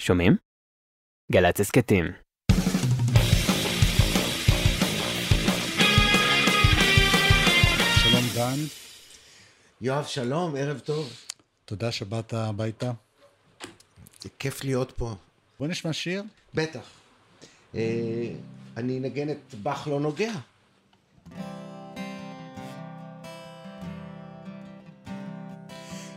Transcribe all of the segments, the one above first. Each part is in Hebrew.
שומעים? גל"צ הסכתים. שלום דן, יואב, שלום, ערב טוב. תודה שבאת הביתה. זה כיף להיות פה. בוא נשמע שיר. בטח. אה, אני אנגן את באך לא נוגע.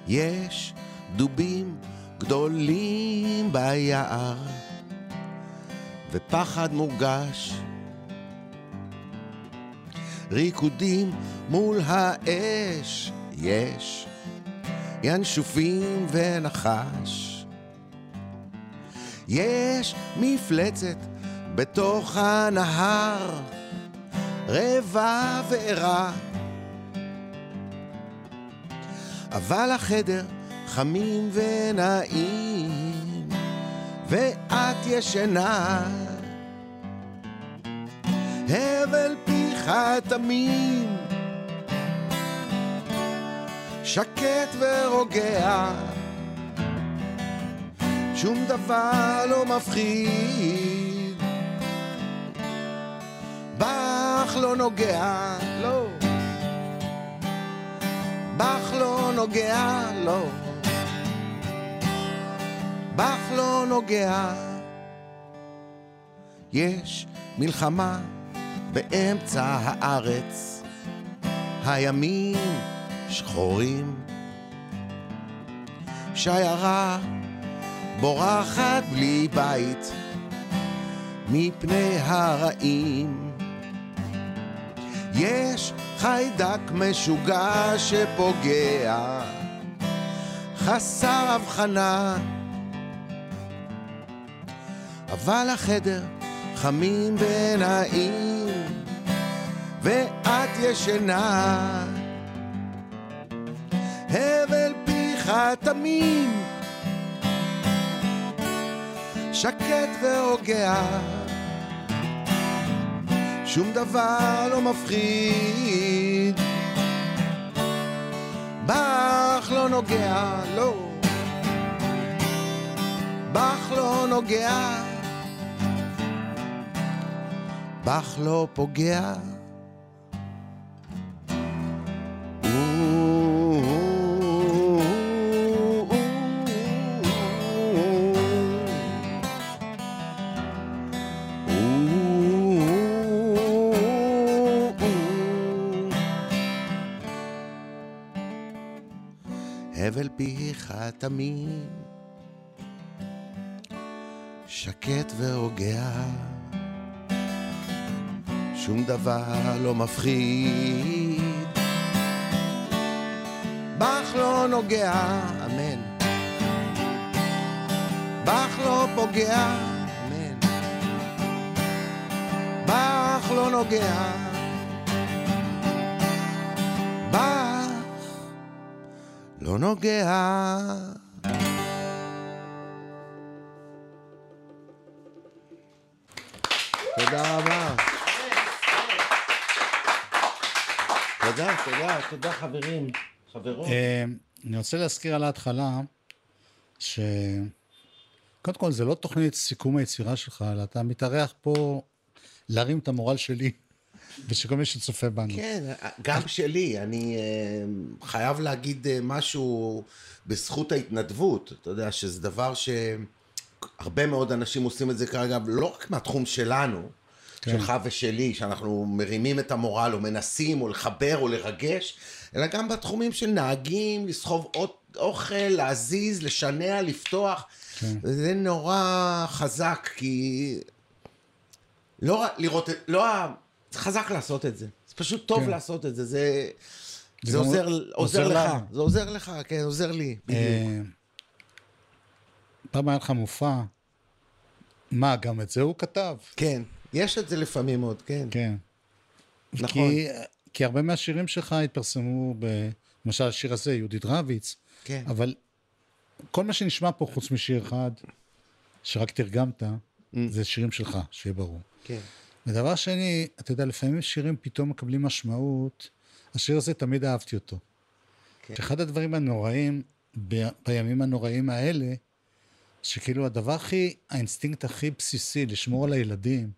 יש דובים גדולים ביער, ופחד מורגש. ריקודים מול האש יש, ינשופים ונחש. יש מפלצת בתוך הנהר, רבע וערה. אבל החדר חמים ונעים, ואת ישנה. הבל פיך תמים, שקט ורוגע, שום דבר לא מפחיד. בך לא נוגע, לא. בך לא נוגע, לא. בך לא נוגע. יש מלחמה באמצע הארץ, הימים שחורים. שיירה בורחת בלי בית מפני הרעים. יש חיידק משוגע שפוגע, חסר הבחנה. אבל החדר חמים ונעים, ואת ישנה. הבל פיך תמים, שקט ורוגע. שום דבר לא מפחיד. בך לא נוגע, לא. בך לא נוגע. בך לא פוגע. הבל פיך תמים, שקט ורוגע, שום דבר לא מפחיד. בך לא נוגע, אמן. בך לא פוגע, אמן. בך לא נוגע. בך לא נוגע. תודה רבה. תודה, תודה, תודה חברים, חברות. אה, אני רוצה להזכיר על ההתחלה, שקודם כל זה לא תוכנית סיכום היצירה שלך, אלא אתה מתארח פה להרים את המורל שלי ושל כל מי שצופה בנו. כן, גם שלי, אני אה, חייב להגיד אה, משהו בזכות ההתנדבות, אתה יודע, שזה דבר שהרבה מאוד אנשים עושים את זה כרגע, לא רק מהתחום שלנו, כן. שלך ושלי, שאנחנו מרימים את המורל, או מנסים, או לחבר, או לרגש, אלא גם בתחומים של נהגים, לסחוב עוד אוכל, להזיז, לשנע, לפתוח. כן. זה נורא חזק, כי לא לראות, את- לא, חזק לעשות את זה. זה פשוט טוב כן. לעשות את זה, זה, זה עוזר, עוזר עוזר לך, לנו. זה עוזר לך, כן, עוזר לי. בדיוק. אה, פעם היה לך מופע, מה, גם את זה הוא כתב? כן, יש את זה לפעמים עוד, כן. כן. נכון. כי, כי הרבה מהשירים שלך התפרסמו, ב, למשל השיר הזה, יהודית רביץ, כן. אבל כל מה שנשמע פה, חוץ משיר אחד, שרק תרגמת, Mm. זה שירים שלך, שיהיה ברור. כן. ודבר שני, אתה יודע, לפעמים שירים פתאום מקבלים משמעות. השיר הזה, תמיד אהבתי אותו. כן. שאחד הדברים הנוראים, ב- בימים הנוראים האלה, שכאילו הדבר הכי, האינסטינקט הכי בסיסי, לשמור על הילדים,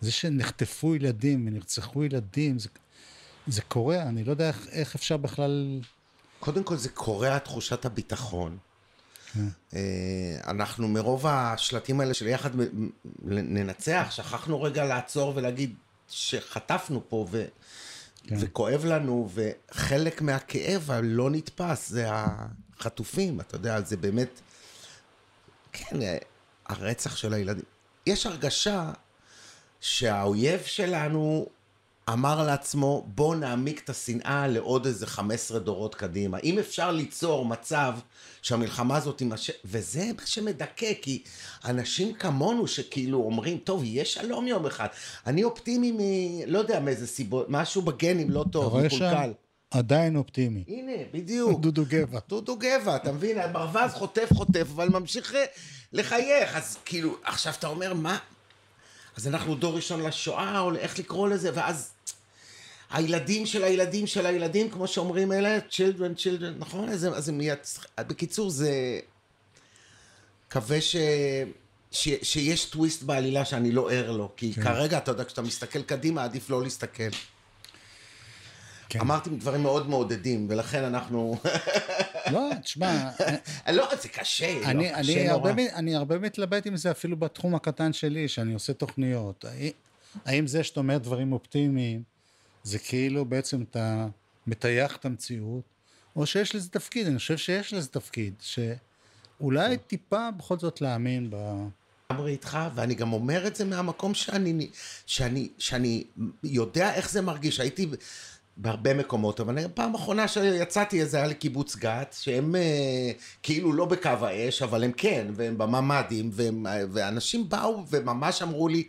זה שנחטפו ילדים ונרצחו ילדים, זה, זה קורה, אני לא יודע איך, איך אפשר בכלל... קודם כל זה קורע תחושת הביטחון. כן. אה, אנחנו מרוב השלטים האלה של יחד ננצח, שכחנו רגע לעצור ולהגיד שחטפנו פה ו... כן. וכואב לנו, וחלק מהכאב הלא נתפס זה החטופים, אתה יודע, זה באמת, כן, אה, הרצח של הילדים. יש הרגשה שהאויב שלנו אמר לעצמו, בוא נעמיק את השנאה לעוד איזה 15 דורות קדימה. אם אפשר ליצור מצב שהמלחמה הזאת תימשך, וזה מה שמדכא, כי אנשים כמונו שכאילו אומרים, טוב, יהיה שלום יום אחד. אני אופטימי מ... לא יודע מאיזה סיבות, משהו בגנים לא טוב? מקולקל. עדיין אופטימי. הנה, בדיוק. דודו גבע. דודו גבע, אתה מבין? הברווז חוטף חוטף, אבל ממשיך לחייך. אז כאילו, עכשיו אתה אומר, מה? אז אנחנו דור ראשון לשואה, או איך לקרוא לזה, ואז הילדים של הילדים של הילדים, כמו שאומרים אלה, children, children, נכון? אז, הם מייצ... בקיצור, זה... מקווה ש... ש... שיש טוויסט בעלילה שאני לא ער לו, כי כן. כרגע, אתה יודע, כשאתה מסתכל קדימה, עדיף לא להסתכל. כן. אמרתי דברים מאוד מעודדים, ולכן אנחנו... לא, תשמע, לא, זה קשה, אני, לא, אני, קשה הרבה, נורא. מ- אני הרבה מתלבט עם זה אפילו בתחום הקטן שלי, שאני עושה תוכניות. האם- האם זה שאתה אומר דברים אופטימיים, זה כאילו בעצם אתה מטייח את המציאות, או שיש לזה תפקיד? אני חושב שיש לזה תפקיד, שאולי טיפה בכל זאת להאמין ב... לגמרי איתך, ואני גם אומר את זה מהמקום שאני, שאני, שאני יודע איך זה מרגיש. הייתי בהרבה מקומות, אבל פעם אחרונה שיצאתי, זה היה לקיבוץ גת, שהם אה, כאילו לא בקו האש, אבל הם כן, והם בממ"דים, והם, אה, ואנשים באו וממש אמרו לי,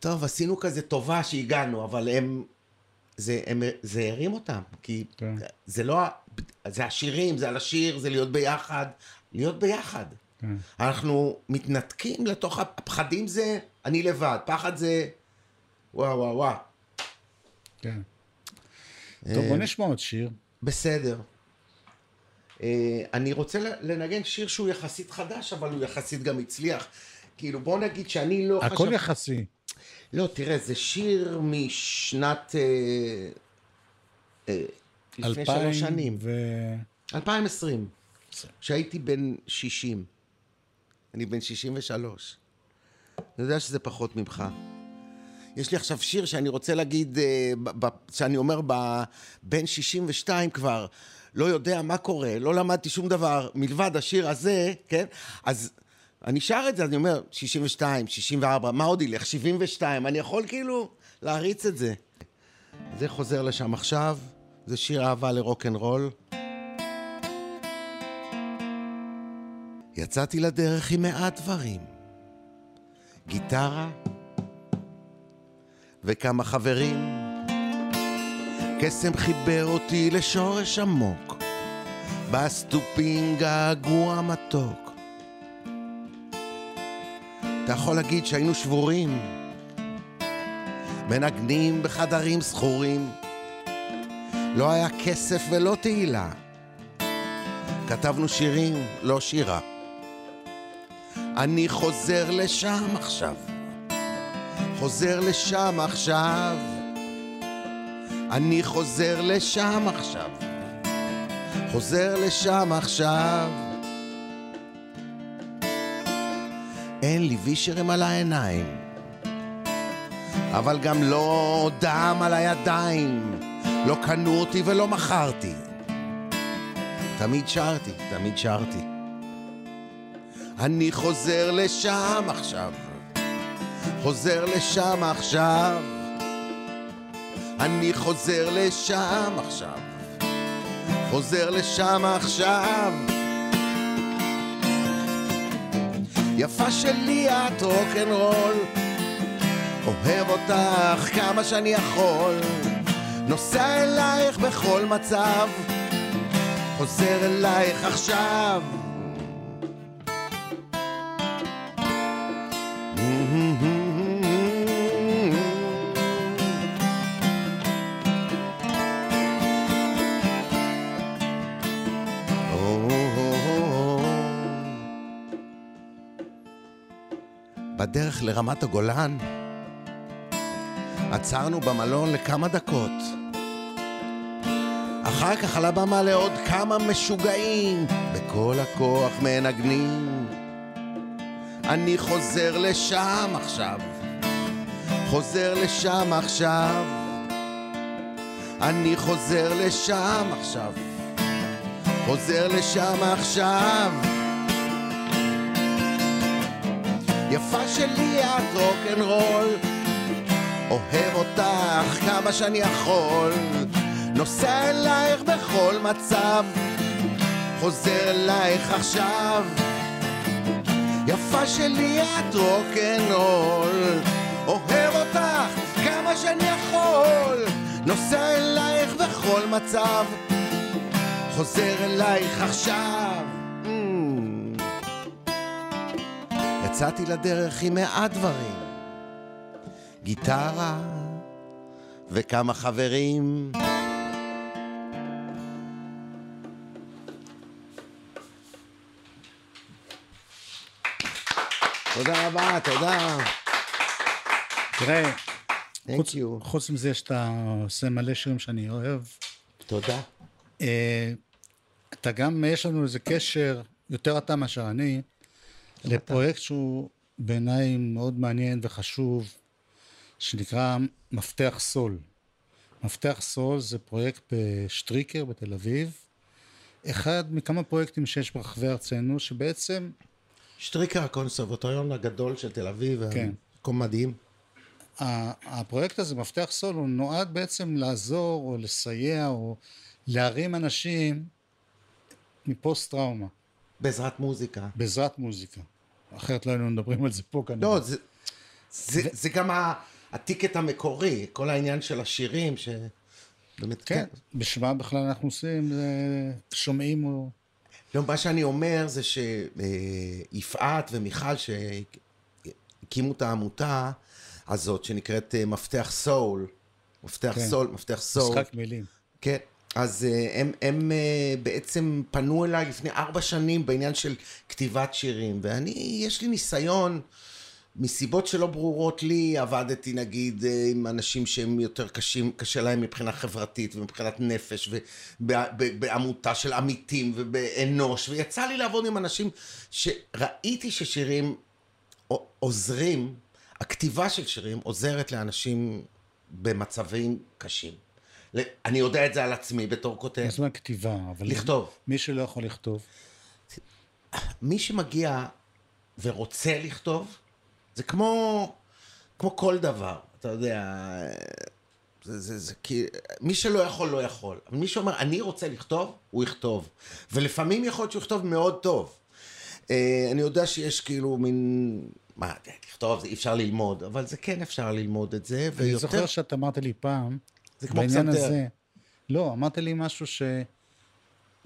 טוב, עשינו כזה טובה שהגענו, אבל הם... זה, הם, זה הרים אותם, כי כן. זה לא, זה השירים, זה על השיר, זה להיות ביחד, להיות ביחד. כן. אנחנו מתנתקים לתוך הפחדים זה אני לבד, פחד זה וואו וואו וואו. כן. טוב, בוא נשמע עוד שיר. בסדר. אה, אני רוצה לנגן שיר שהוא יחסית חדש, אבל הוא יחסית גם הצליח. כאילו בוא נגיד שאני לא הכל יחסי. לא, תראה, זה שיר משנת... אה, אה, לפני שלוש שנים. ו... 2020, כשהייתי בן 60. אני בן 63. אני יודע שזה פחות ממך. יש לי עכשיו שיר שאני רוצה להגיד, אה, שאני אומר בן 62 כבר, לא יודע מה קורה, לא למדתי שום דבר מלבד השיר הזה, כן? אז אני שר את זה, אני אומר, 62, 64, מה עוד ילך? 72, אני יכול כאילו להריץ את זה. זה חוזר לשם עכשיו, זה שיר אהבה לרוקנרול. יצאתי לדרך עם מעט דברים. גיטרה וכמה חברים. קסם חיבר אותי לשורש עמוק, בסטופים געגוע מתוק. אתה יכול להגיד שהיינו שבורים, מנגנים בחדרים זכורים. לא היה כסף ולא תהילה. כתבנו שירים, לא שירה. אני חוזר לשם עכשיו. חוזר לשם עכשיו. אני חוזר לשם עכשיו. חוזר לשם עכשיו. אין לי וישרים על העיניים, אבל גם לא דם על הידיים. לא קנו אותי ולא מכרתי. תמיד שרתי, תמיד שרתי. אני חוזר לשם עכשיו. חוזר לשם עכשיו. אני חוזר לשם עכשיו. חוזר לשם עכשיו. יפה שלי את רוקנרול, אוהב אותך כמה שאני יכול, נוסע אלייך בכל מצב, חוזר אלייך עכשיו. בדרך לרמת הגולן. עצרנו במלון לכמה דקות. אחר כך על הבמה לעוד כמה משוגעים, בכל הכוח מנגנים. אני חוזר לשם עכשיו, חוזר לשם עכשיו. אני חוזר לשם עכשיו, חוזר לשם עכשיו. יפה שלי את רוקנרול, אוהב אותך כמה שאני יכול, נוסע אלייך בכל מצב, חוזר אלייך עכשיו. יפה שלי את רוקנרול, אוהב אותך כמה שאני יכול, נוסע אלייך בכל מצב, חוזר אלייך עכשיו. יצאתי לדרך עם מעט דברים, גיטרה וכמה חברים. תודה רבה, תודה. תראה, חוץ. חוץ מזה שאתה עושה מלא שירים שאני אוהב, תודה. אה, אתה גם, יש לנו איזה קשר, יותר אתה מאשר אני, לפרויקט שהוא בעיניי מאוד מעניין וחשוב, שנקרא מפתח סול. מפתח סול זה פרויקט בשטריקר בתל אביב, אחד מכמה פרויקטים שיש ברחבי ארצנו, שבעצם שטריקר הקונסרבטוריון הגדול של תל אביב, כן. מקום מדהים. הפרויקט הזה, מפתח סול, הוא נועד בעצם לעזור או לסייע או להרים אנשים מפוסט טראומה, בעזרת מוזיקה. בעזרת מוזיקה. אחרת לא היינו מדברים על זה פה כנראה. לא, זה, זה, זה גם הטיקט המקורי, כל העניין של השירים, שבאמת, כן, בשמה בכלל אנחנו עושים, זה שומעים או... לא, מה שאני אומר זה שיפעת ומיכל שהקימו את העמותה הזאת שנקראת אה, מפתח סול, מפתח כן. סול, מפתח סול, משחק מילים. כן, אז אה, הם, הם אה, בעצם פנו אליי לפני ארבע שנים בעניין של כתיבת שירים, ואני, יש לי ניסיון, מסיבות שלא ברורות לי, עבדתי נגיד אה, עם אנשים שהם יותר קשים, קשה להם מבחינה חברתית ומבחינת נפש, ובעמותה של עמיתים ובאנוש, ויצא לי לעבוד עם אנשים שראיתי ששירים עוזרים, הכתיבה של שירים עוזרת לאנשים במצבים קשים. אני יודע את זה על עצמי בתור כותב. מה זאת כתיבה, אבל... לכתוב. מי שלא יכול לכתוב. מי שמגיע ורוצה לכתוב, זה כמו, כמו כל דבר, אתה יודע, זה, זה, זה כי, מי שלא יכול, לא יכול. אבל מי שאומר, אני רוצה לכתוב, הוא יכתוב. ולפעמים יכול להיות שהוא יכתוב מאוד טוב. אה, אני יודע שיש כאילו מין, מה, לכתוב, זה אי אפשר ללמוד, אבל זה כן אפשר ללמוד את זה, אני ויותר... זוכר שאת אמרת לי פעם, זה כמו בעניין פסנתר. הזה, לא, אמרת לי משהו ש...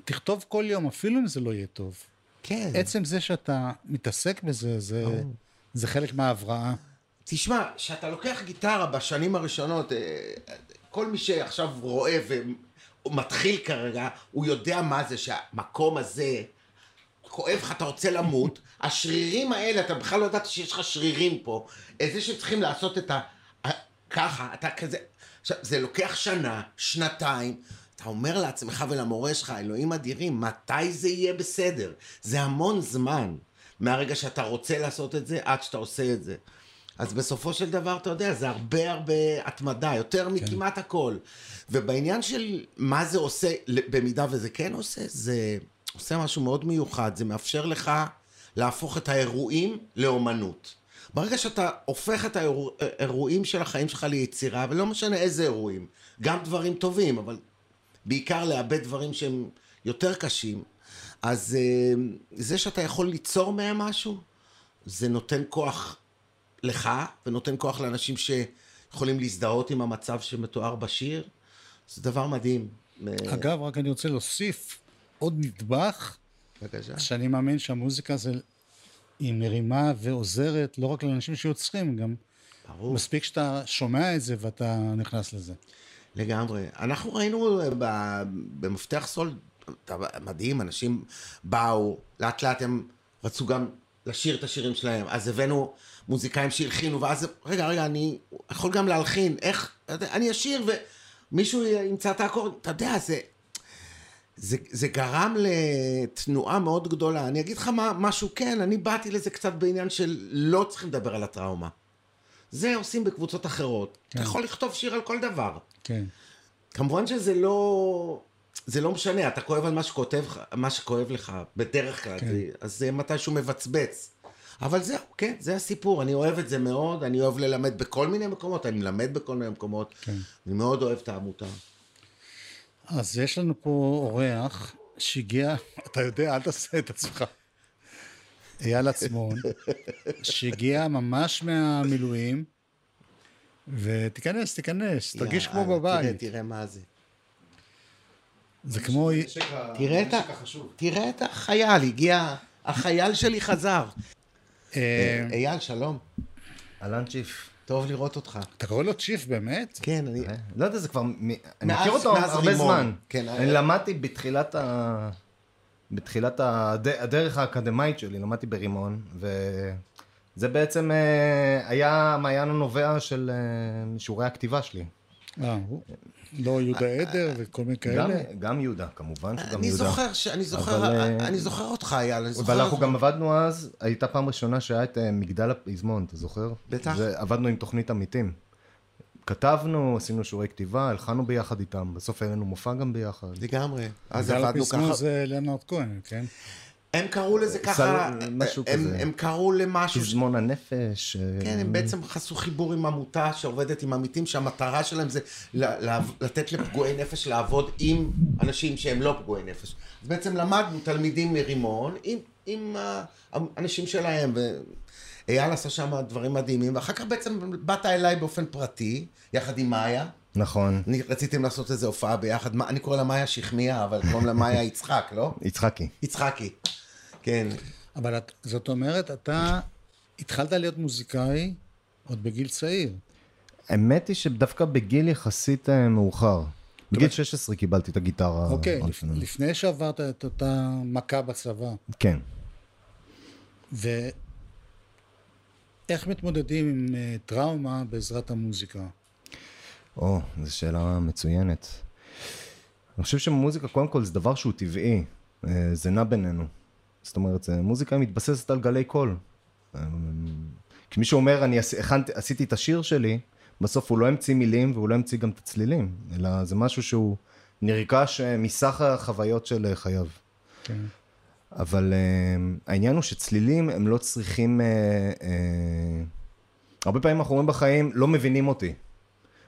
תכתוב כל יום, אפילו אם זה לא יהיה טוב. כן. עצם זה שאתה מתעסק בזה, זה, זה חלק מההבראה. תשמע, כשאתה לוקח גיטרה בשנים הראשונות, אה, כל מי שעכשיו רואה ומתחיל כרגע, הוא יודע מה זה שהמקום הזה כואב לך, אתה רוצה למות, השרירים האלה, אתה בכלל לא ידעת שיש לך שרירים פה, זה שצריכים לעשות את. ה- ככה, אתה כזה... עכשיו, זה לוקח שנה, שנתיים, אתה אומר לעצמך ולמורה שלך, אלוהים אדירים, מתי זה יהיה בסדר? זה המון זמן, מהרגע שאתה רוצה לעשות את זה, עד שאתה עושה את זה. אז בסופו של דבר, אתה יודע, זה הרבה הרבה התמדה, יותר מכמעט הכל. ובעניין של מה זה עושה, במידה וזה כן עושה, זה עושה משהו מאוד מיוחד, זה מאפשר לך להפוך את האירועים לאומנות. ברגע שאתה הופך את האירועים של החיים שלך ליצירה, ולא משנה איזה אירועים, גם דברים טובים, אבל בעיקר לאבד דברים שהם יותר קשים, אז אה, זה שאתה יכול ליצור מהם משהו, זה נותן כוח לך, ונותן כוח לאנשים שיכולים להזדהות עם המצב שמתואר בשיר. זה דבר מדהים. אגב, רק אני רוצה להוסיף עוד נדבך, בבקשה. שאני מאמין שהמוזיקה זה, היא מרימה ועוזרת לא רק לאנשים שיוצרים, גם ברור. מספיק שאתה שומע את זה ואתה נכנס לזה. לגמרי. אנחנו ראינו אה, במפתח סול, מדהים, אנשים באו, לאט לאט הם רצו גם לשיר את השירים שלהם. אז הבאנו מוזיקאים שהלחינו, ואז, רגע, רגע, אני יכול גם להלחין, איך, אני אשיר ומישהו ימצא את האקורד, אתה יודע, זה... זה, זה גרם לתנועה מאוד גדולה. אני אגיד לך מה, משהו כן, אני באתי לזה קצת בעניין של לא צריכים לדבר על הטראומה. זה עושים בקבוצות אחרות. כן. אתה יכול לכתוב שיר על כל דבר. כן. כמובן שזה לא... זה לא משנה, אתה כואב על מה שכותב, מה שכואב לך, בדרך כלל, כן. אז זה מתישהו מבצבץ. אבל זהו, כן, זה הסיפור, אני אוהב את זה מאוד, אני אוהב ללמד בכל מיני מקומות, אני מלמד בכל מיני מקומות, כן. אני מאוד אוהב את העמותה. אז יש לנו פה אורח שהגיע, אתה יודע, אל תעשה את עצמך. אייל עצמון, שהגיע ממש מהמילואים, ותיכנס, תיכנס, תרגיש כמו בבית. תראה, תראה מה זה. זה כמו... תראה את החייל, הגיע, החייל שלי חזר. אה, אייל, שלום. אהלן צ'יף. טוב לראות אותך. אתה קורא לו צ'יף באמת? כן, אני... אה, לא יודע, זה כבר... אני מכיר אותו הרבה זמן. כן, אני למדתי בתחילת ה... בתחילת הדרך האקדמאית שלי, למדתי ברימון, וזה בעצם אה, היה המעיין הנובע של שיעורי הכתיבה שלי. אה, לא יהודה עדר וכל מיני כאלה? גם יהודה, כמובן שגם אני יהודה. זוכר, אני זוכר, אה, אני זוכר אותך, אייל, אני זוכר. ואנחנו גם עבדנו אז, הייתה פעם ראשונה שהיה את אה, מגדל הפזמון, אתה זוכר? בטח. עבדנו עם תוכנית עמיתים. כתבנו, עשינו שיעורי כתיבה, הלחנו ביחד איתם, בסוף היה לנו מופע גם ביחד. לגמרי. אז עבדנו ככה. מגדל הפזמון זה לנארד כהן, כן? הם קראו לזה ככה, משהו הם, כזה. הם קראו למשהו... פזמון הנפש. כן, הם בעצם עשו חיבור עם עמותה שעובדת עם עמיתים, שהמטרה שלהם זה לתת לפגועי נפש לעבוד עם אנשים שהם לא פגועי נפש. אז בעצם למדנו תלמידים מרימון עם, עם האנשים שלהם, ואייל עשה שם דברים מדהימים, ואחר כך בעצם באת אליי באופן פרטי, יחד עם מאיה. נכון. אני רציתם לעשות איזו הופעה ביחד, אני קורא לה מאיה שכמיה, אבל קוראים לה מאיה יצחק, לא? יצחקי. יצחקי. כן. אבל את, זאת אומרת, אתה התחלת להיות מוזיקאי עוד בגיל צעיר. האמת היא שדווקא בגיל יחסית אה, מאוחר. בגיל 16 קיבלתי את הגיטרה. אוקיי, לפני, לפני שעברת את אותה מכה בצבא. כן. ואיך מתמודדים עם uh, טראומה בעזרת המוזיקה? או, זו שאלה מצוינת. אני חושב שמוזיקה, קודם כל, זה דבר שהוא טבעי. אה, זה נע בינינו. זאת אומרת, מוזיקה מתבססת על גלי קול. כשמישהו אומר, אני הכנתי, עשיתי את השיר שלי, בסוף הוא לא המציא מילים והוא לא המציא גם את הצלילים, אלא זה משהו שהוא נרכש אה, מסך החוויות של אה, חייו. כן. אבל uh, העניין הוא שצלילים הם לא צריכים, uh, uh, הרבה פעמים אנחנו רואים בחיים, לא מבינים אותי.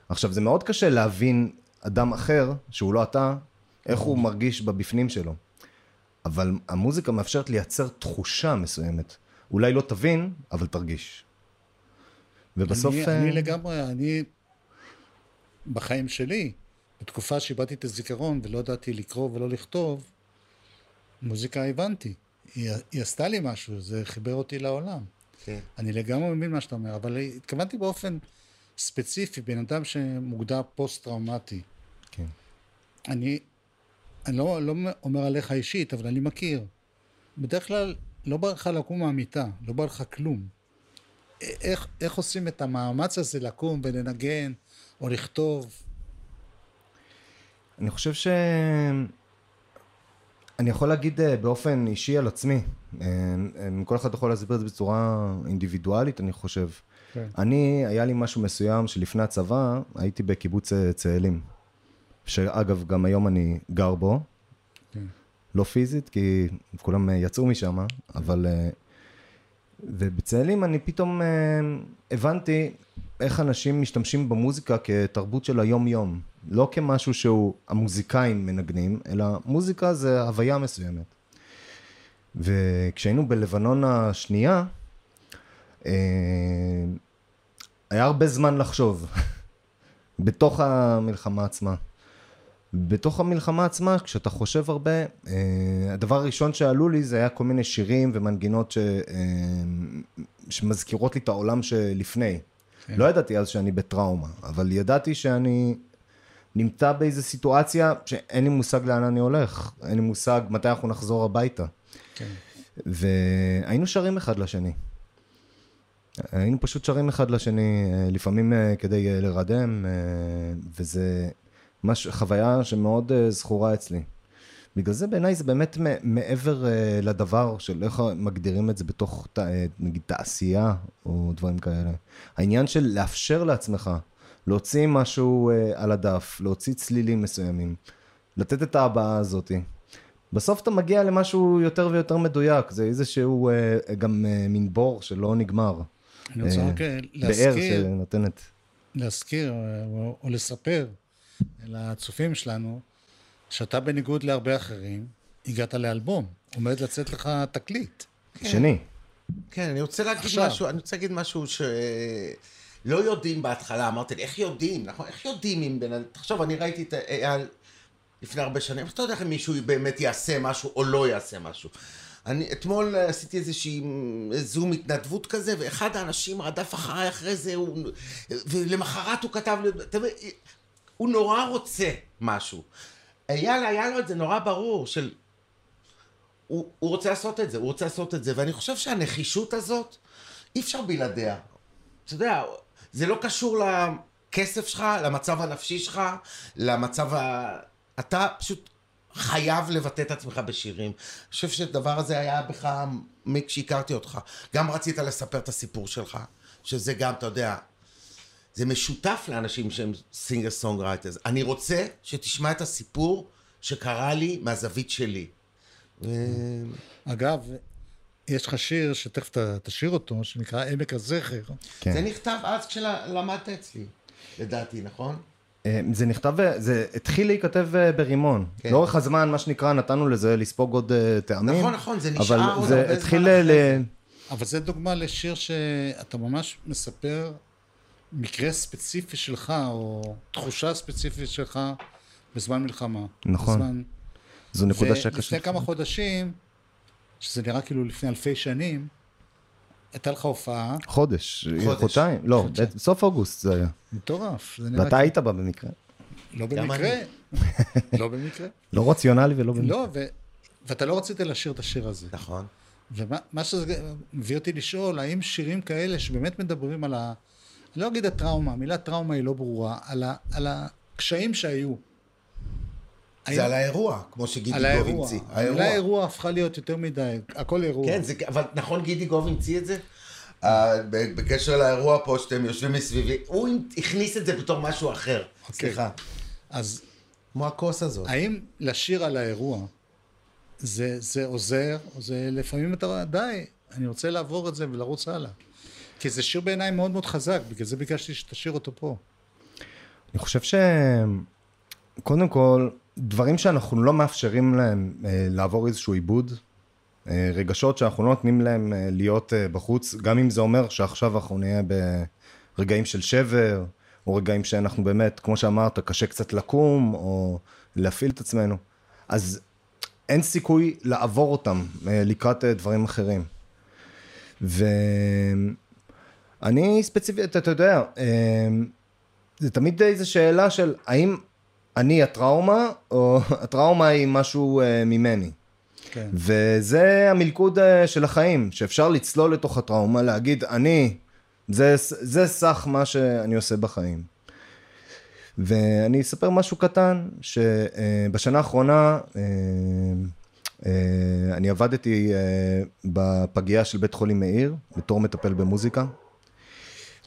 עכשיו זה מאוד קשה להבין אדם אחר, שהוא לא אתה, איך הוא מרגיש בבפנים שלו. אבל המוזיקה מאפשרת לייצר תחושה מסוימת. אולי לא תבין, אבל תרגיש. ובסוף... אני, אני אה, לגמרי, אני בחיים שלי, בתקופה שאיבדתי את הזיכרון ולא ידעתי לקרוא ולא לכתוב, מוזיקה הבנתי. היא, היא עשתה לי משהו, זה חיבר אותי לעולם. כן. אני לגמרי מבין מה שאתה אומר, אבל התכוונתי באופן ספציפי, בן אדם שמוגדר פוסט-טראומטי. כן. אני, אני לא, לא אומר עליך אישית, אבל אני מכיר. בדרך כלל לא בא לך לקום מהמיטה, לא בא לך כלום. איך, איך עושים את המאמץ הזה לקום ולנגן או לכתוב? אני חושב ש... אני יכול להגיד אה, באופן אישי על עצמי. אה, אה, כל אחד יכול להסביר את זה בצורה אינדיבידואלית, אני חושב. כן. אני, היה לי משהו מסוים שלפני הצבא, הייתי בקיבוץ צאלים. שאגב, גם היום אני גר בו. כן. לא פיזית, כי כולם יצאו משם, אבל... אה, ובצאלים אני פתאום אה, הבנתי איך אנשים משתמשים במוזיקה כתרבות של היום-יום. לא כמשהו שהוא המוזיקאים מנגנים, אלא מוזיקה זה הוויה מסוימת. וכשהיינו בלבנון השנייה, אה, היה הרבה זמן לחשוב, בתוך המלחמה עצמה. בתוך המלחמה עצמה, כשאתה חושב הרבה, אה, הדבר הראשון שעלו לי זה היה כל מיני שירים ומנגינות ש, אה, שמזכירות לי את העולם שלפני. כן. לא ידעתי אז שאני בטראומה, אבל ידעתי שאני נמצא באיזו סיטואציה שאין לי מושג לאן אני הולך, אין לי מושג מתי אנחנו נחזור הביתה. כן. והיינו שרים אחד לשני. היינו פשוט שרים אחד לשני, אה, לפעמים כדי לרדם, וזה מש, חוויה שמאוד זכורה אצלי. בגלל זה בעיניי זה באמת מעבר לדבר של איך מגדירים את זה בתוך נגיד תעשייה או דברים כאלה. העניין של לאפשר לעצמך להוציא משהו על הדף, להוציא צלילים מסוימים, לתת את ההבעה הזאתי. בסוף אתה מגיע למשהו יותר ויותר מדויק, זה איזשהו גם מין בור שלא נגמר. אני רוצה רק אה, להזכיר, באר שנותנת. להזכיר או, או לספר לצופים שלנו, שאתה בניגוד להרבה אחרים, הגעת לאלבום, עומד לצאת לך תקליט. כן. שני. כן, אני רוצה להגיד עכשיו. משהו, אני רוצה להגיד משהו ש... לא יודעים בהתחלה, אמרתי לי, איך יודעים, נכון? איך יודעים אם בן אדם... תחשוב, אני ראיתי את אייל לפני הרבה שנים, אתה יודע איך מישהו באמת יעשה משהו או לא יעשה משהו. אני אתמול עשיתי איזושהי זום התנדבות כזה, ואחד האנשים רדף אחריי אחרי זה, הוא, ולמחרת הוא כתב לי, הוא נורא רוצה משהו. אייל, היה לו את זה נורא ברור, של... הוא, הוא רוצה לעשות את זה, הוא רוצה לעשות את זה, ואני חושב שהנחישות הזאת, אי אפשר בלעדיה. אתה יודע, זה לא קשור לכסף שלך, למצב הנפשי שלך, למצב ה... אתה פשוט חייב לבטא את עצמך בשירים. אני חושב שהדבר הזה היה בך כשהכרתי אותך. גם רצית לספר את הסיפור שלך, שזה גם, אתה יודע, זה משותף לאנשים שהם singer songwriters. אני רוצה שתשמע את הסיפור שקרה לי מהזווית שלי. אגב, יש לך שיר שתכף תשאיר אותו, שנקרא עמק הזכר. כן. זה נכתב אז כשלמדת אצלי, לדעתי, נכון? אה, זה נכתב, זה התחיל להיכתב אה, ברימון. כן. לאורך הזמן, מה שנקרא, נתנו לזה לספוג עוד אה, טעמים. נכון, נכון, זה נשאר עוד הרבה זמן זה התחיל ל... אבל זה דוגמה לשיר שאתה ממש מספר מקרה ספציפי שלך, או תחושה ספציפית שלך בזמן מלחמה. נכון. בזמן... זו נקודה שקשה. ולפני כמה חודשים, שזה נראה כאילו לפני אלפי שנים, הייתה לך הופעה. חודש, חודשיים, לא, בסוף אוגוסט זה היה. מטורף. ואתה היית בה במקרה. לא במקרה, לא במקרה. לא רציונלי ולא במקרה. לא, ואתה לא רצית לשיר את השיר הזה. נכון. ומה שזה מביא אותי לשאול, האם שירים כאלה שבאמת מדברים על ה... אני לא אגיד הטראומה, המילה טראומה היא לא ברורה, על, ה, על הקשיים שהיו. זה האם... על האירוע, כמו שגידי גוב המציא. המילה אירוע הפכה להיות יותר מדי, הכל אירוע. כן, זה, אבל נכון גידי גוב המציא את זה? Uh, בקשר לאירוע פה שאתם יושבים מסביבי, הוא הכניס את זה בתור משהו אחר. Okay. אוקיי. סליחה. אז... כמו הכוס הזאת. האם לשיר על האירוע זה, זה עוזר, או זה לפעמים אתה, די, אני רוצה לעבור את זה ולרוץ הלאה. כי זה שיר בעיניי מאוד מאוד חזק, בגלל זה ביקשתי שתשאיר אותו פה. אני חושב ש... קודם כל, דברים שאנחנו לא מאפשרים להם אה, לעבור איזשהו עיבוד, אה, רגשות שאנחנו לא נותנים להם אה, להיות אה, בחוץ, גם אם זה אומר שעכשיו אנחנו נהיה ברגעים של שבר, או רגעים שאנחנו באמת, כמו שאמרת, קשה קצת לקום, או להפעיל את עצמנו. אז אין סיכוי לעבור אותם אה, לקראת אה, דברים אחרים. ואני ספציפית, אתה יודע, אה, זה תמיד איזו שאלה של האם אני הטראומה, או הטראומה היא משהו ממני. כן. וזה המלכוד של החיים, שאפשר לצלול לתוך הטראומה, להגיד, אני, זה, זה סך מה שאני עושה בחיים. ואני אספר משהו קטן, שבשנה האחרונה אה, אה, אני עבדתי אה, בפגייה של בית חולים מאיר, בתור מטפל במוזיקה.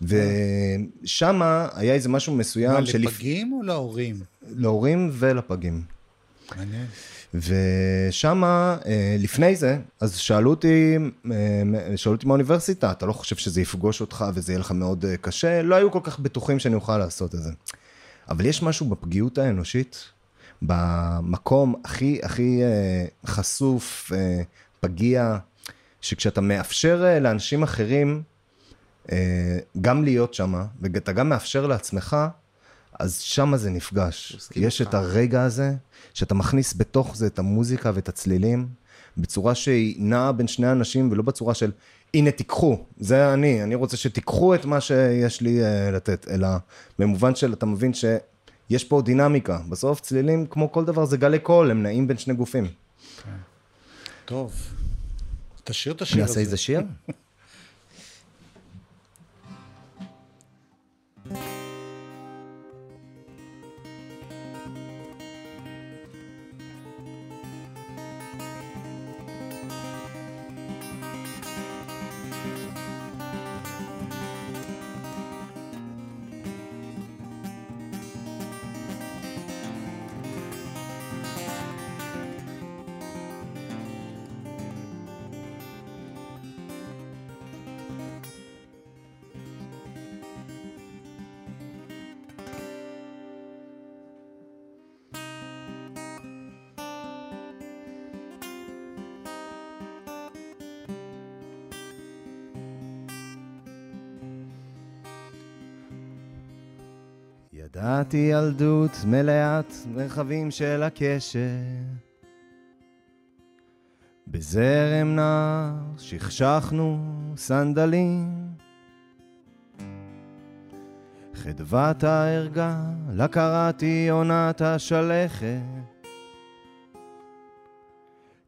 ושם היה איזה משהו מסוים מה, שלפ... לפגים או להורים? להורים ולפגים. מעניין. ושם, לפני זה, אז שאלו אותי, שאלו אותי מהאוניברסיטה, אתה לא חושב שזה יפגוש אותך וזה יהיה לך מאוד קשה? לא היו כל כך בטוחים שאני אוכל לעשות את זה. אבל יש משהו בפגיעות האנושית, במקום הכי הכי אה, חשוף, אה, פגיע, שכשאתה מאפשר אה, לאנשים אחרים גם להיות שם, ואתה גם מאפשר לעצמך, אז שם זה נפגש. יש את הרגע הזה, שאתה מכניס בתוך זה את המוזיקה ואת הצלילים, בצורה שהיא נעה בין שני אנשים, ולא בצורה של, הנה תיקחו, זה אני, אני רוצה שתיקחו את מה שיש לי uh, לתת, אלא במובן של, אתה מבין שיש פה דינמיקה. בסוף צלילים, כמו כל דבר, זה גלי קול, הם נעים בין שני גופים. טוב. תשאיר את השיר הזה. איזה שיר? ידעתי ילדות מלאת מרחבים של הקשר. בזרם נער שכשכנו סנדלים. חדוות הערגה לה קראתי עונת השלכת.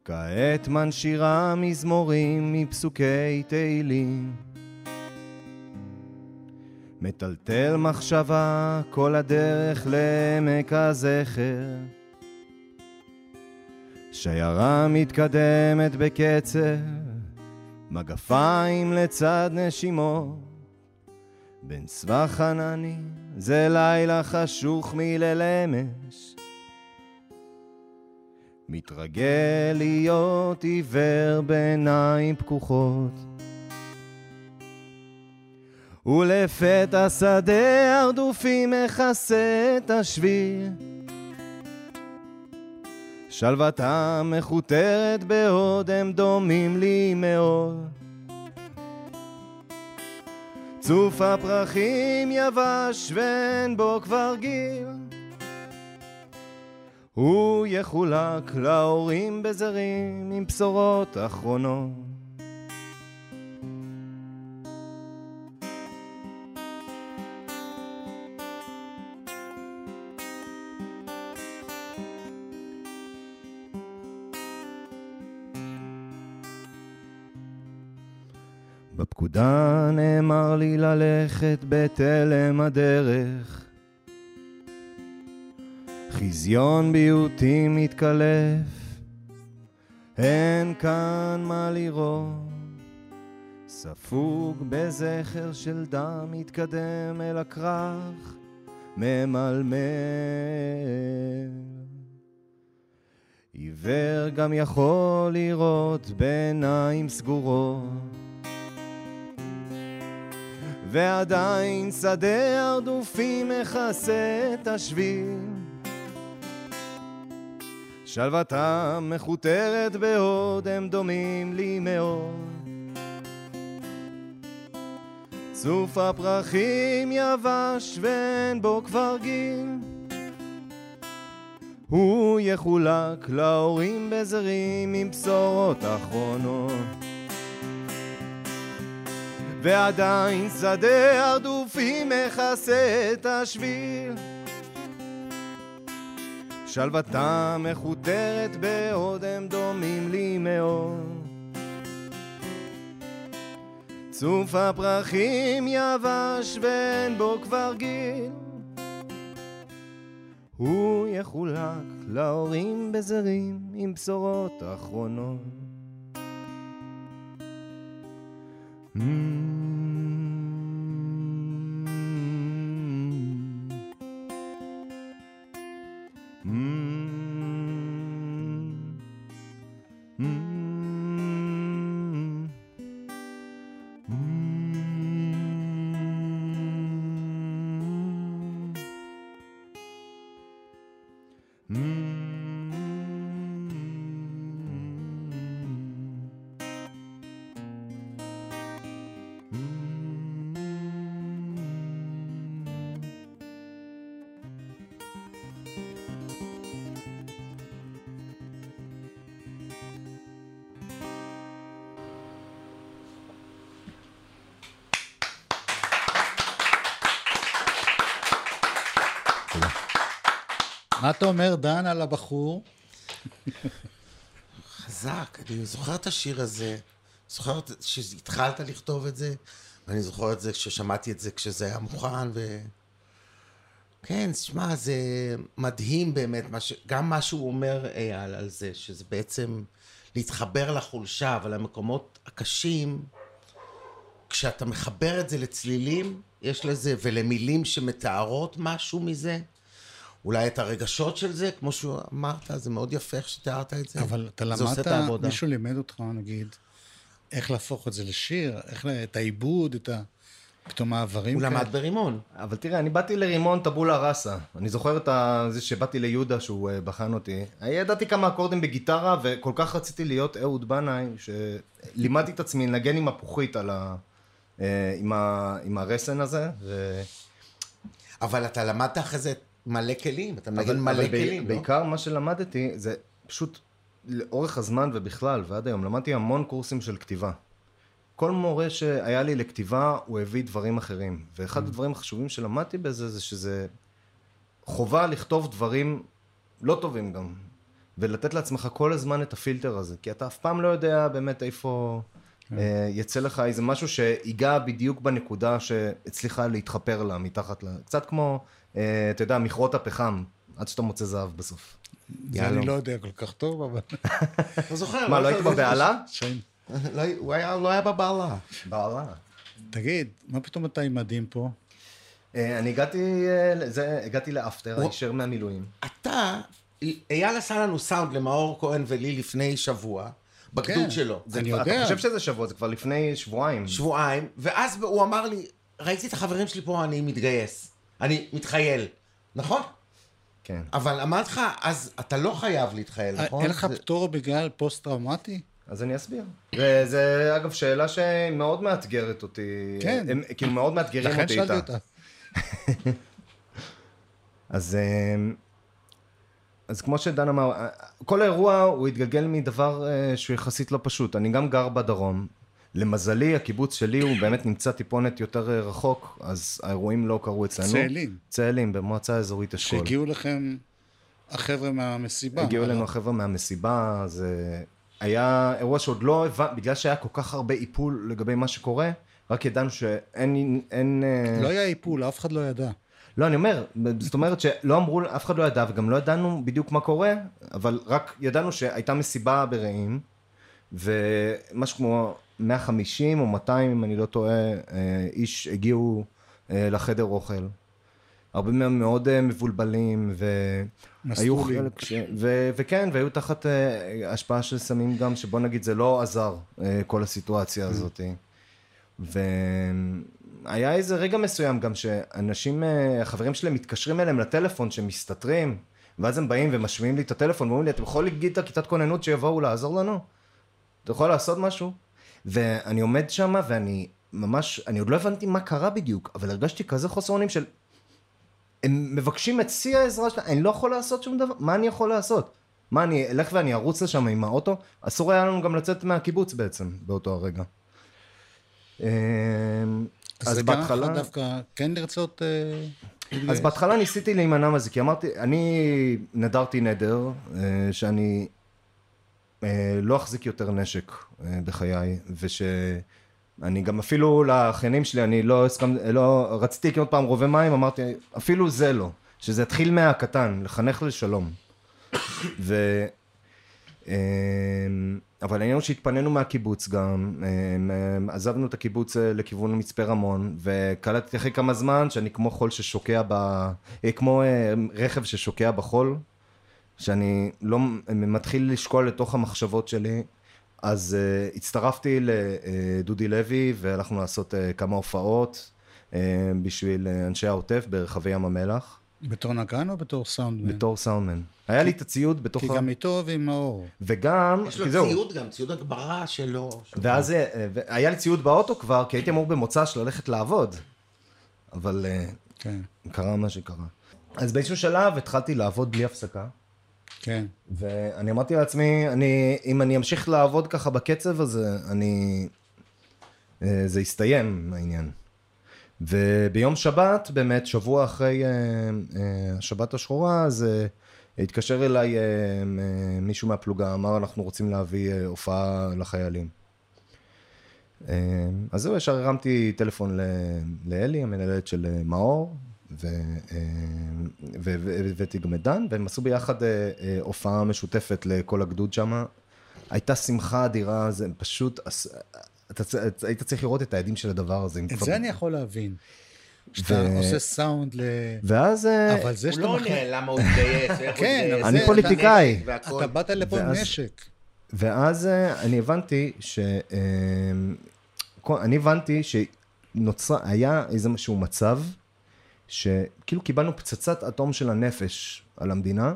כעת מנשירה מזמורים מפסוקי תהילים מטלטל מחשבה כל הדרך לעמק הזכר. שיירה מתקדמת בקצב מגפיים לצד נשימות. בין סבך עננים זה לילה חשוך מליל אמש מתרגל להיות עיוור בעיניים פקוחות ולפתע שדה הרדופים מכסה את השביל. שלוותם מכותרת בעוד הם דומים לי מאוד. צוף הפרחים יבש ואין בו כבר גיל. הוא יחולק להורים בזרים עם בשורות אחרונות בפקודה נאמר לי ללכת בתלם הדרך. חזיון ביוטים מתקלף אין כאן מה לראות. ספוג בזכר של דם מתקדם אל הכרך ממלמל. עיוור גם יכול לראות בעיניים סגורות ועדיין שדה הרדופים מכסה את השביל. שלוותם מכותרת בעוד הם דומים לי מאוד. צוף הפרחים יבש ואין בו כבר גיל. הוא יחולק להורים בזרים עם בשורות אחרונות ועדיין שדה הרדופים מכסה את השביל. שלוותם מכותרת בעוד הם דומים לי מאוד. צוף הפרחים יבש ואין בו כבר גיל. הוא יחולק להורים בזרים עם בשורות אחרונות מה אומר, דן, על הבחור? חזק, אני זוכר את השיר הזה. זוכרת שהתחלת לכתוב את זה? ואני זוכר את זה כששמעתי את זה כשזה היה מוכן, ו... כן, שמע, זה מדהים באמת, מה ש... גם מה שהוא אומר אייל על זה, שזה בעצם להתחבר לחולשה, אבל המקומות הקשים, כשאתה מחבר את זה לצלילים, יש לזה, ולמילים שמתארות משהו מזה, אולי את הרגשות של זה, כמו שאמרת, זה מאוד יפה איך שתיארת את זה. אבל אתה למדת, את. מישהו לימד אותך, נגיד, איך להפוך את זה לשיר, איך, את העיבוד, את ה... פתאום מעברים הוא כאלה. למד ברימון. אבל תראה, אני באתי לרימון טבולה ראסה. אני זוכר את זה שבאתי ליהודה שהוא אה, בחן אותי. ידעתי כמה אקורדים בגיטרה, וכל כך רציתי להיות אהוד בנאי, שלימדתי את עצמי לנגן עם הפוכית על ה... אה, עם, ה... עם הרסן הזה. ו... אבל אתה למדת אחרי זה מלא כלים, אתה מנגן אבל, מלא אבל ב- כלים, לא? בעיקר מה שלמדתי זה פשוט לאורך הזמן ובכלל ועד היום למדתי המון קורסים של כתיבה. כל מורה שהיה לי לכתיבה הוא הביא דברים אחרים Mm. ואחד הדברים החשובים שלמדתי בזה זה שזה חובה לכתוב דברים לא טובים גם ולתת לעצמך כל הזמן את הפילטר הזה כי אתה אף פעם לא יודע באמת איפה כן. אה, יצא לך איזה משהו שיגע בדיוק בנקודה שהצליחה להתחפר לה מתחת לה קצת כמו אתה יודע מכרות הפחם עד שאתה מוצא זהב בסוף. זה אני לא יודע כל כך טוב, אבל... אתה זוכר? מה לא היית בבהלה? לא, הוא היה, לא היה בבעלה. בעלה. תגיד, מה פתאום אתה עם מדים פה? אה, אני הגעתי, אה, לזה, הגעתי לאפטר, הישר מהמילואים. אתה, אייל עשה לנו סאונד למאור כהן ולי לפני שבוע, בגדוד כן. שלו. אני אתה יודע. חושב שזה שבוע, זה כבר לפני שבועיים. שבועיים, ואז הוא אמר לי, ראיתי את החברים שלי פה, אני מתגייס. אני מתחייל. נכון? כן. אבל אמרתי לך, אז אתה לא חייב להתחייל, נכון? אה, אין לך זה- פטור בגלל פוסט-טראומטי? אז אני אסביר. וזה אגב שאלה שמאוד מאתגרת אותי. כן. הם כאילו מאוד מאתגרים לכן אותי שאלתי איתה. אותה. אז, אה, אז כמו שדן אמר, אה, כל האירוע הוא התגלגל מדבר אה, שהוא יחסית לא פשוט. אני גם גר בדרום. למזלי, הקיבוץ שלי הוא באמת נמצא טיפונת יותר אה, רחוק, אז האירועים לא קרו אצלנו. צאלים. צאלים, במועצה האזורית אשכול. שהגיעו לכם החבר'ה מהמסיבה. הגיעו אבל- אלינו החבר'ה מהמסיבה, זה היה אירוע שעוד לא הבנו, בגלל שהיה כל כך הרבה איפול לגבי מה שקורה, רק ידענו שאין, אין... אה, לא היה איפול, אף אחד לא ידע. לא, אני אומר, זאת אומרת שלא אמרו, אף אחד לא ידע, וגם לא ידענו בדיוק מה קורה, אבל רק ידענו שהייתה מסיבה ברעים, ומשהו כמו 150 או 200, אם אני לא טועה, אה, איש הגיעו אה, לחדר אוכל. הרבה מהם מאוד אה, מבולבלים, והיו. חלק ש... ו... וכן, והיו תחת השפעה של סמים גם, שבוא נגיד זה לא עזר, כל הסיטואציה הזאת. והיה איזה רגע מסוים גם שאנשים, החברים שלהם מתקשרים אליהם לטלפון שמסתתרים, ואז הם באים ומשמיעים לי את הטלפון ואומרים לי, אתם יכולים להגיד את הכיתת כוננות שיבואו לעזור לנו? אתה יכול לעשות משהו? ואני עומד שם ואני ממש, אני עוד לא הבנתי מה קרה בדיוק, אבל הרגשתי כזה חוסר אונים של... הם מבקשים את שיא העזרה שלהם, אני לא יכול לעשות שום דבר, מה אני יכול לעשות? מה, אני אלך ואני ארוץ לשם עם האוטו? אסור היה לנו גם לצאת מהקיבוץ בעצם, באותו הרגע. אמ, אז זה בהתחלה... לך דווקא כן לרצות... אה, אז? בהתחלה ניסיתי להימנע מזה, כי אמרתי, אני נדרתי נדר, אה, שאני לא אחזיק יותר נשק אה, בחיי, ושאני גם אפילו לאחיינים שלי, אני לא הסכם, לא, רציתי לקנות פעם רובה מים, אמרתי, אפילו זה לא, שזה יתחיל מהקטן, לחנך לשלום. ו... אה, אבל העניין הוא שהתפנינו מהקיבוץ גם, אה, אה, עזבנו את הקיבוץ אה, לכיוון מצפה רמון, וקלטתי אחרי כמה זמן שאני כמו חול ששוקע ב... אה, כמו אה, רכב ששוקע בחול, שאני לא מתחיל לשקול לתוך המחשבות שלי, אז uh, הצטרפתי לדודי לוי והלכנו לעשות uh, כמה הופעות uh, בשביל אנשי העוטף ברחבי ים המלח, בתור נגן או בתור סאונדמן? בתור סאונדמן. היה לי את הציוד בתוך... כי ה- גם איתו ועם מאור. וגם... יש לו. ציוד גם, ציוד הגברה שלו. ואז אה, היה לי ציוד באוטו כבר, כי הייתי אמור במוצ"ש ללכת לעבוד. אבל אה, כן, קרה מה שקרה. אז באיזשהו שלב התחלתי לעבוד בלי הפסקה. כן. ואני אמרתי לעצמי, אני, אם אני אמשיך לעבוד ככה בקצב הזה, אני... אה, זה יסתיים העניין. וביום שבת, באמת, שבוע אחרי אה, אה, השבת השחורה, אז אה, התקשר אליי אה, אה, מישהו מהפלוגה, אמר, אנחנו רוצים להביא אה, הופעה לחיילים. אה, אז זהו, ישר הרמתי טלפון לאלי, המנהלת של אה, מאור, אה, ו- ו- והבאתי גם את דן, והם עשו ביחד אה, אה, הופעה משותפת לכל הגדוד שם. הייתה שמחה אדירה, זה פשוט, אתה היית צריך לראות את העדים של הדבר הזה. את זה אני יכול להבין. שאתה ו- עושה סאונד ל... ואז אבל זה הוא שאתה לא מכניס... עונה למה הוא התגייס, הוא כן, אני פוליטיקאי. אתה באת לפה עם נשק. ואז אני הבנתי ש... אני הבנתי שנוצר, היה איזשהו מצב שכאילו קיבלנו פצצת אטום של הנפש על המדינה,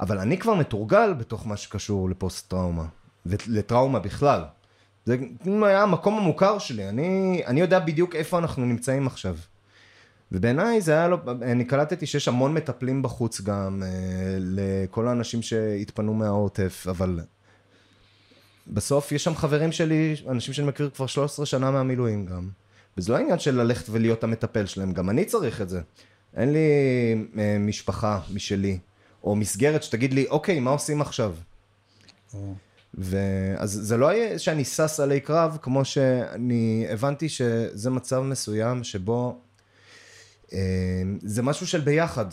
אבל אני כבר מתורגל בתוך מה שקשור לפוסט טראומה, ולטראומה בכלל. זה היה המקום המוכר שלי, אני, אני יודע בדיוק איפה אנחנו נמצאים עכשיו. ובעיניי זה היה לא, אני קלטתי שיש המון מטפלים בחוץ גם אה, לכל האנשים שהתפנו מהעוטף, אבל בסוף יש שם חברים שלי, אנשים שאני מכיר כבר 13 שנה מהמילואים גם. וזה לא העניין של ללכת ולהיות המטפל שלהם, גם אני צריך את זה. אין לי אה, משפחה משלי, או מסגרת שתגיד לי, אוקיי, מה עושים עכשיו? או, ואז זה לא יהיה שאני שש עלי קרב, כמו שאני הבנתי שזה מצב מסוים שבו אה, זה משהו של ביחד,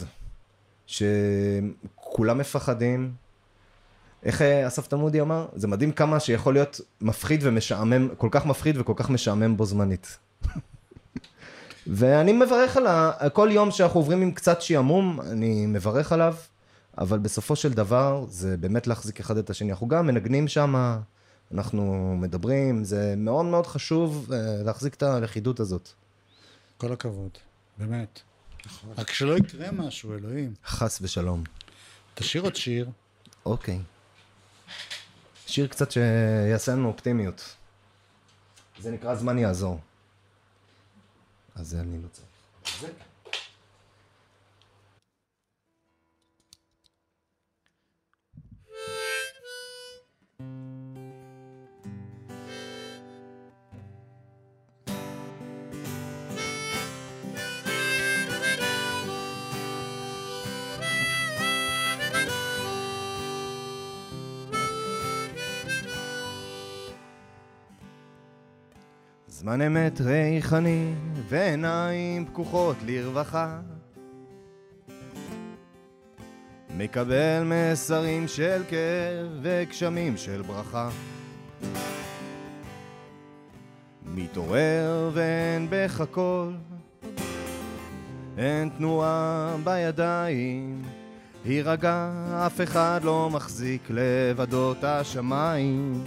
שכולם מפחדים. איך אה, אסף תלמודי אמר? זה מדהים כמה שיכול להיות מפחיד ומשעמם, כל כך מפחיד וכל כך משעמם בו זמנית. ואני מברך על ה... כל יום שאנחנו עוברים עם קצת שעמום, אני מברך עליו, אבל בסופו של דבר זה באמת להחזיק אחד את השני. אנחנו גם מנגנים שם, אנחנו מדברים, זה מאוד מאוד חשוב אה, להחזיק את הלכידות הזאת. כל הכבוד, באמת. רק שלא יקרה משהו, אלוהים. חס ושלום. תשאיר עוד שיר. אוקיי. שיר קצת שיעשה לנו אופטימיות. זה נקרא זמן יעזור. אז זה אני לא צריך. זה. זמן אמת ריחני ועיניים פקוחות לרווחה. מקבל מסרים של כאב וגשמים של ברכה. מתעורר ואין בך הכל. אין תנועה בידיים. הירגע, אף אחד לא מחזיק לבדו את השמיים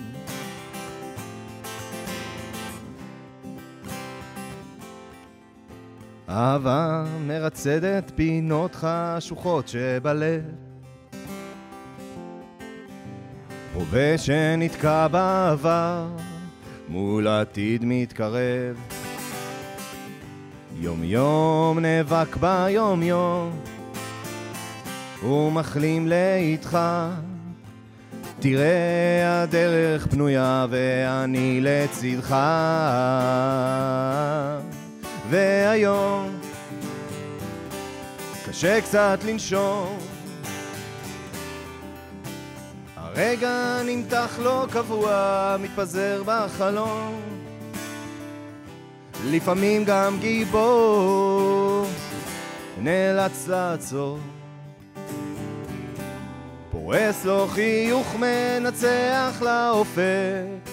אהבה מרצדת פינות חשוכות שבלב. הווה שנתקע בעבר מול עתיד מתקרב. יום יום נאבק ביום יום ומחלים לאיתך. תראה הדרך פנויה ואני לצדך והיום קשה קצת לנשום. הרגע נמתח לא קבוע, מתפזר בחלום. לפעמים גם גיבור נאלץ לעצור. פורס לו חיוך מנצח לאופק.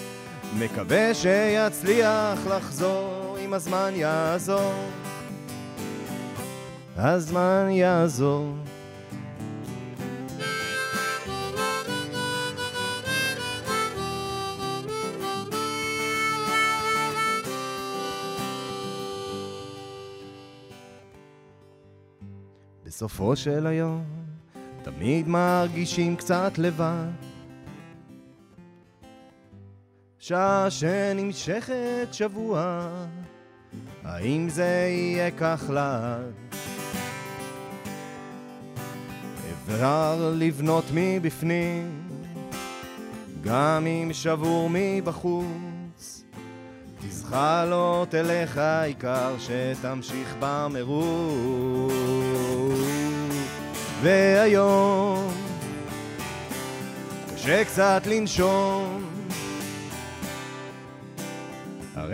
מקווה שיצליח לחזור אם הזמן יעזור. הזמן יעזור. בסופו של היום תמיד מרגישים קצת לבד. שעה שנמשכת שבוע האם זה יהיה כך לעד? אפשר לבנות מבפנים גם אם שבור מבחוץ. תזחלות אליך העיקר שתמשיך במרוץ. והיום קשה קצת לנשום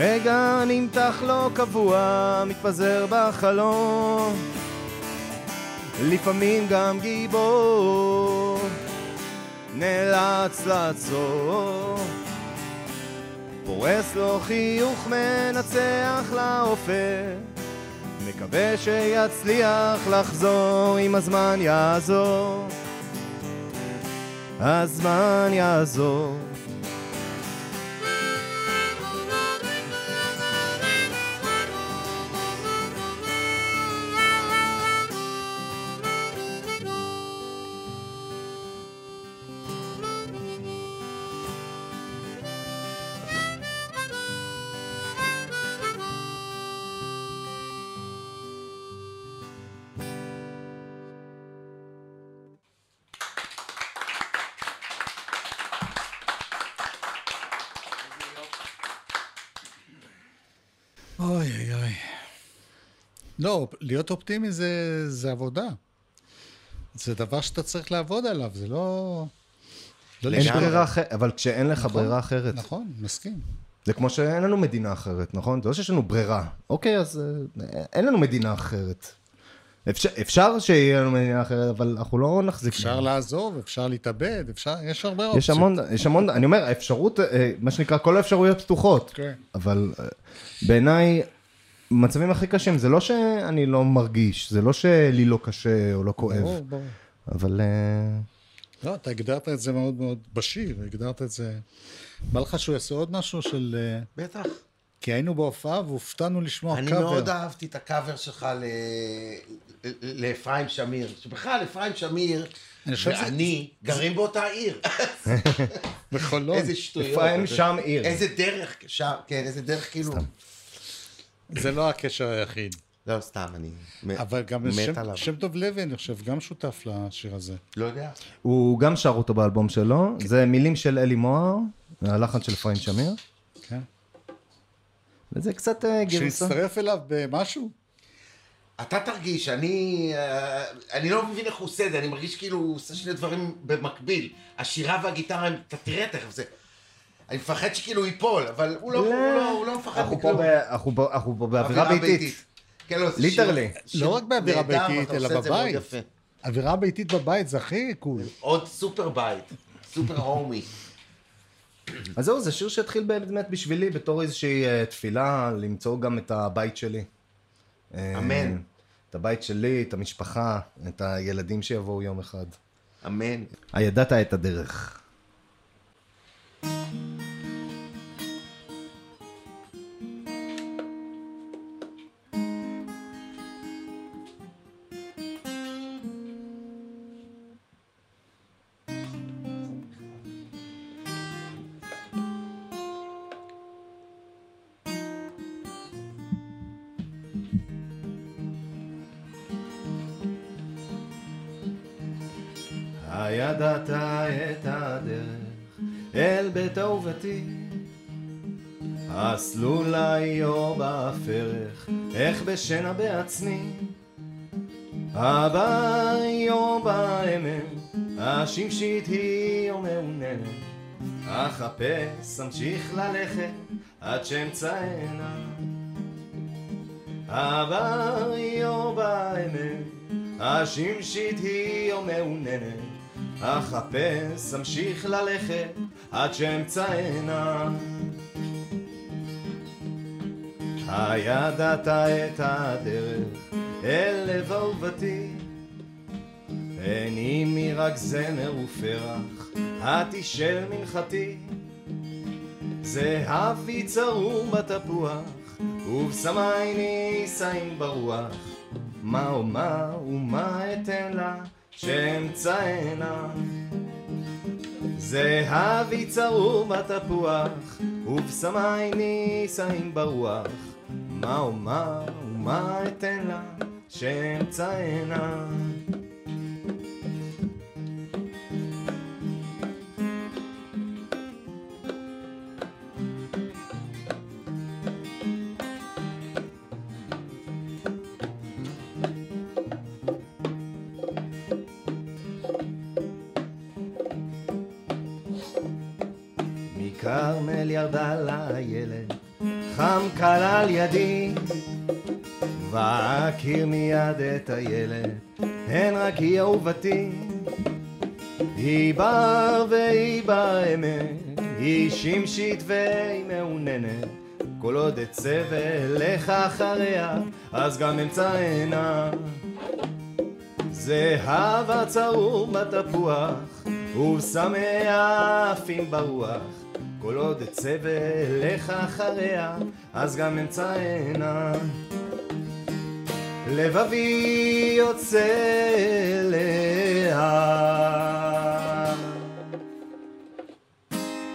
רגע נמתח לא קבוע, מתפזר בחלום. לפעמים גם גיבור נאלץ לעצור. פורס לו חיוך מנצח לאופק, מקווה שיצליח לחזור אם הזמן יעזור. הזמן יעזור. לא, להיות אופטימי זה, זה עבודה. זה דבר שאתה צריך לעבוד עליו, זה לא... לא אין. ברירה אחרת, אבל כשאין לך נכון, ברירה אחרת. נכון, מסכים. זה כמו שאין לנו מדינה אחרת, נכון? זה לא שיש לנו ברירה. אוקיי, אז אה, אין לנו מדינה אחרת. אפשר, אפשר שיהיה לנו מדינה אחרת, אבל אנחנו לא נחזיק. אפשר בה. לעזוב, אפשר להתאבד, אפשר, יש הרבה אופציות. יש המון, יש המון, אני אומר, האפשרות, אה, מה שנקרא, כל האפשרויות פתוחות. כן. אבל אה, בעיניי, מצבים הכי קשים, זה לא שאני לא מרגיש, זה לא שלי לא קשה או לא כואב, ברור, ברור. אבל... אה, לא, אתה הגדרת את זה מאוד מאוד בשיר, הגדרת את זה... בא לך שהוא יעשה עוד משהו של... אה, בטח. כי היינו בהופעה והופתענו לשמוע אני קאבר. מאוד אהבתי את הקאבר שלך ל- ל- לאפרים שמיר. שבכלל, אפרים שמיר אני ואני גרים באותה עיר. בחולון. איזה שטויות. אפרים שם עיר. איזה דרך, שם, כן, איזה דרך כאילו. זה לא הקשר היחיד. לא, סתם, אני מ- אבל גם מת שם, עליו. שם טוב לוי, אני חושב, גם שותף לשיר הזה. לא יודע. הוא גם שר אותו באלבום שלו, זה מילים של אלי מוהר, הלחן של אפרים שמיר, כן. וזה קצת אה, גרסה. שהצטרף אליו במשהו? אתה תרגיש, אני, אה, אני לא מבין איך הוא עושה את זה, אני מרגיש כאילו הוא עושה שני דברים במקביל. השירה והגיטרה, הם- אתה תראה תכף, זה... אני מפחד שכאילו ייפול, אבל הוא לא, הוא לא, הוא לא מפחד מכלום. אנחנו פה- באווירה ביתית. כן, לא, זה literally. לא רק באווירה ביתית, אלא בבית. אווירה ביתית בבית זה הכי cool. עוד סופר בית, super homey. אז זהו, זה שיר שהתחיל באמת בשבילי בתור איזושהי אה, תפילה, למצוא גם את הבית שלי. אה, אמן. את הבית שלי, את המשפחה, את הילדים שיבואו יום אחד. אמן. הידעת את הדרך. הידעת בשינה בעצמי. הבא או באמן, השמשית היא או מעוננת אחפש, אמשיך ללכת עד שאמצאנה הבא או באמן, השמשית היא או מעוננת אחפש, אמשיך ללכת עד שאמצאנה הידעת את הדרך אל לב אהובתי איני מרק זמר ופרח, התשאל מנחתי. זהבי צרור בתפוח, ובשמי נישאים ברוח. מה אומר ומה אתן לה שאמצאנה זהבי צרור בתפוח, ובשמי נישאים ברוח. מה אומר ומה אתן לה שאמצאנה. מכרמל ירדה לילד, חם קל על ידי, ואכיר מיד את הילד, הן רק היא אהובתי. היא בר והיא באמת, היא שמשית והיא מעוננת. כל עוד אצא ואלך אחריה, אז גם אמצא עינה. זהב הצרור בתפוח, ושמח עפים ברוח. כל עוד אצא ואלך אחריה, אז גם אמצא עינה. לבבי יוצא אליה,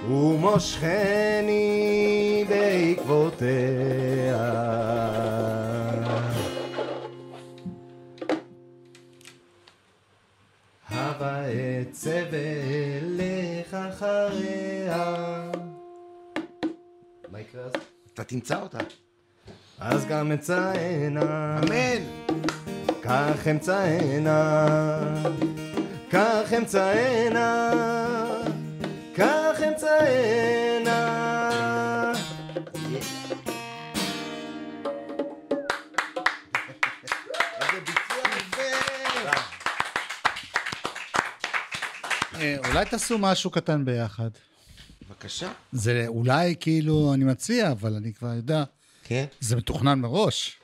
ומושכני בעקבותיה. הבה אצא ואלך אחריה. אתה תמצא אותה. אז גם אמצא עינה. אמן. כך אמצא עינה. כך אמצא עינה. כך אמצא עינה. איזה ביצוע יפה. אה, אולי תעשו משהו קטן ביחד. בבקשה. זה אולי כאילו, אני מציע, אבל אני כבר יודע, כן. זה מתוכנן מראש.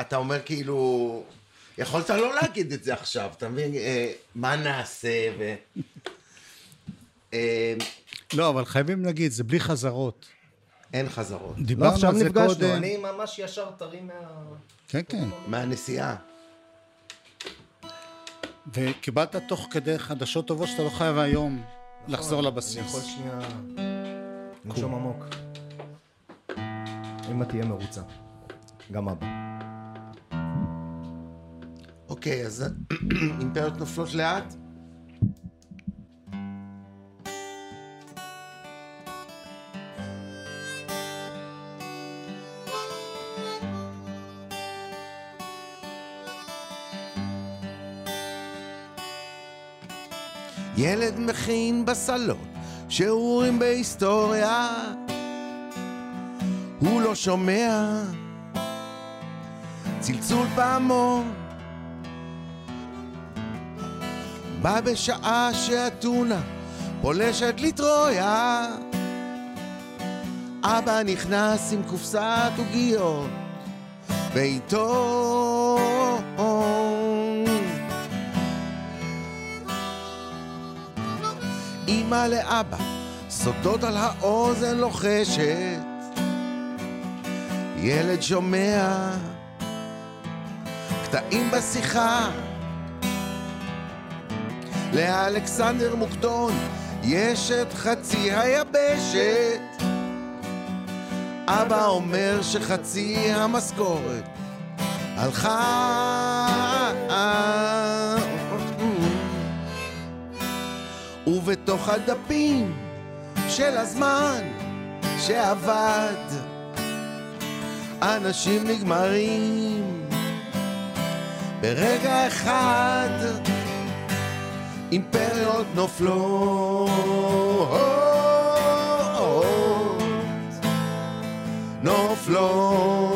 אתה אומר כאילו, יכולת לא להגיד את זה עכשיו, אתה מבין? אה, מה נעשה ו... אה, לא, אבל חייבים להגיד, זה בלי חזרות. אין חזרות. לא, דיברנו עכשיו על זה נפגשנו, קודם. אני ממש ישר טרי מה... כן, כן. מהנסיעה. וקיבלת תוך כדי חדשות טובות שאתה לא חייב היום לחזור אני לבסיס. יכול שנייה לנשום עמוק. אמא תהיה מרוצה. גם אבא. אוקיי, אז אימפריות נופלות לאט? ילד מכין בסלון שיעורים בהיסטוריה הוא לא שומע. צלצול פעמון. בא בשעה שאתונה פולשת לטרויה. אבא נכנס עם קופסת עוגיות ואיתו אמא לאבא סודות על האוזן לוחשת. ילד שומע קטעים בשיחה. לאלכסנדר מוקדון יש את חצי היבשת. אבא אומר שחצי המשכורת הלכה ובתוך הדפים של הזמן שעבד. אנשים נגמרים ברגע אחד אימפריות נופלות נופלות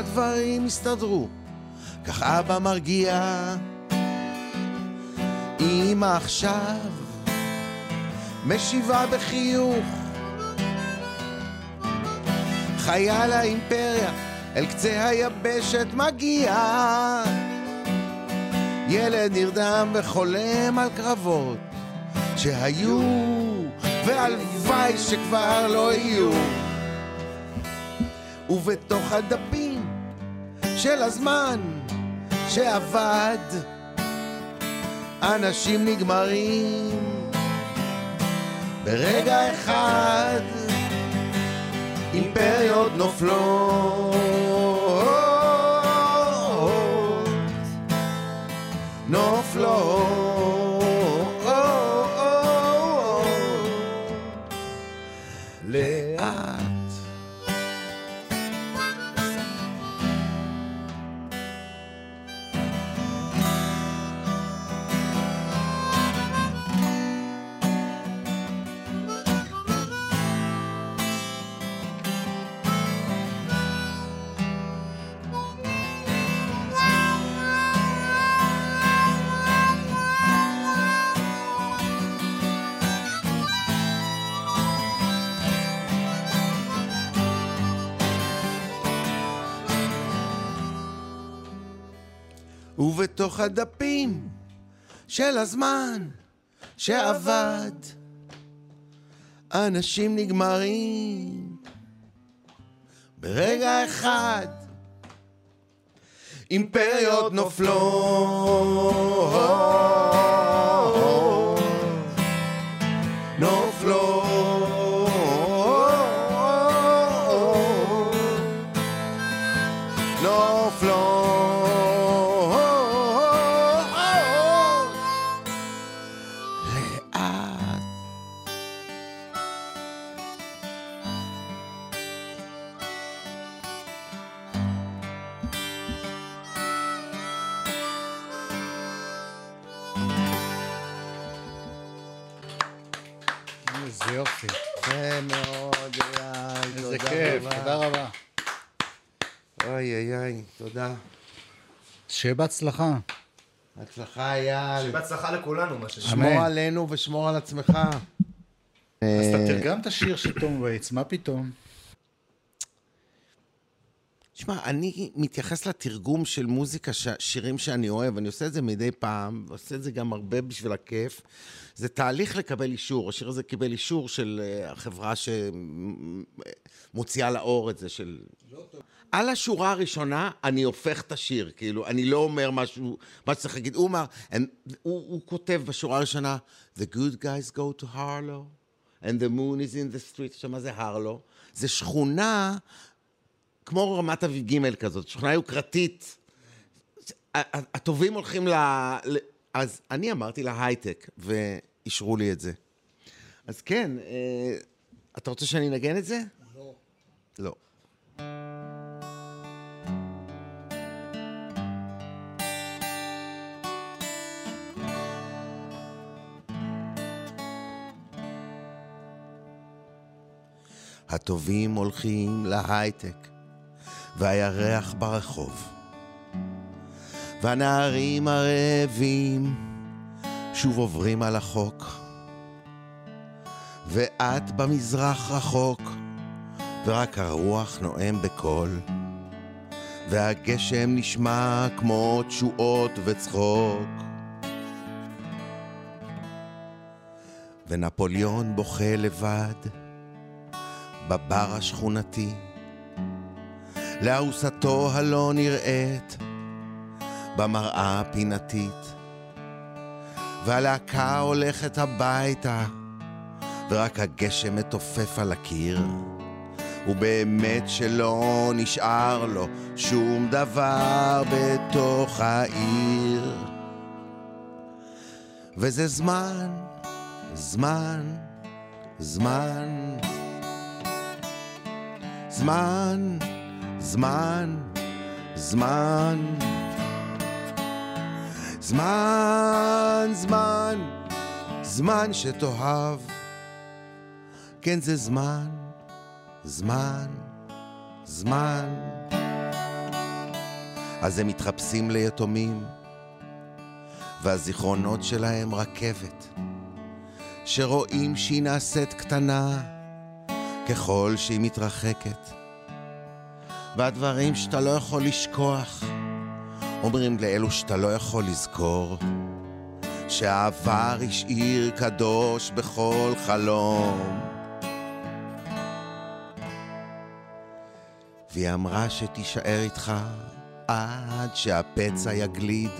כל הדברים הסתדרו, כך אבא מרגיע. אמא עכשיו משיבה בחיוך. חייל האימפריה אל קצה היבשת מגיע. ילד נרדם וחולם על קרבות שהיו, והלוואי שכבר לא יהיו. ובתוך הדפים של הזמן שעבד. אנשים נגמרים ברגע אחד. אימפריות נופלות. נופלות ובתוך הדפים של הזמן שעבד, אנשים נגמרים ברגע אחד. אימפריות נופלות, איזה יופי. יפה מאוד, אייל, איזה כיף. תודה רבה. אוי אוי אוי, תודה. שיהיה בהצלחה. הצלחה אייל. בהצלחה לכולנו, מה שנקרא. שמור. עלינו ושמור על עצמך. אז אתה אה, תרגם את השיר של תום וייטס, מה פתאום? שמע, אני מתייחס לתרגום של מוזיקה, ש- שירים שאני אוהב, אני עושה את זה מדי פעם, ועושה את זה גם הרבה בשביל הכיף. זה תהליך לקבל אישור. השיר הזה קיבל אישור של אה, החברה שמוציאה לאור את זה, של... על השורה הראשונה אני הופך את השיר, כאילו, אני לא אומר משהו, מה שצריך להגיד. הוא אמר, הוא, הוא כותב בשורה הראשונה, The good guys go to Harlow, and the moon is in the street. עכשיו, מה זה הרלו? זה שכונה כמו רמת אביב ג' כזאת, שכונה יוקרתית. הטובים הולכים ל... אז אני אמרתי להייטק, ואישרו לי את זה. אז כן, אה, אתה רוצה שאני אנגן את זה? לא. לא. הטובים הולכים להייטק, והירח ברחוב. והנערים הרעבים שוב עוברים על החוק. ואת במזרח רחוק, ורק הרוח נואם בקול. והגשם נשמע כמו תשואות וצחוק. ונפוליאון בוכה לבד בבר השכונתי, לארוסתו הלא נראית במראה הפינתית. והלהקה הולכת הביתה, ורק הגשם מתופף על הקיר. ובאמת שלא נשאר לו שום דבר בתוך העיר. וזה זמן, זמן, זמן, זמן, זמן, זמן, זמן, זמן, זמן שתאהב. כן, זה זמן, זמן, זמן. אז הם מתחפשים ליתומים, והזיכרונות שלהם רכבת, שרואים שהיא נעשית קטנה ככל שהיא מתרחקת. והדברים שאתה לא יכול לשכוח, אומרים לאלו שאתה לא יכול לזכור, שהעבר השאיר קדוש בכל חלום. והיא אמרה שתישאר איתך עד שהפצע יגליד.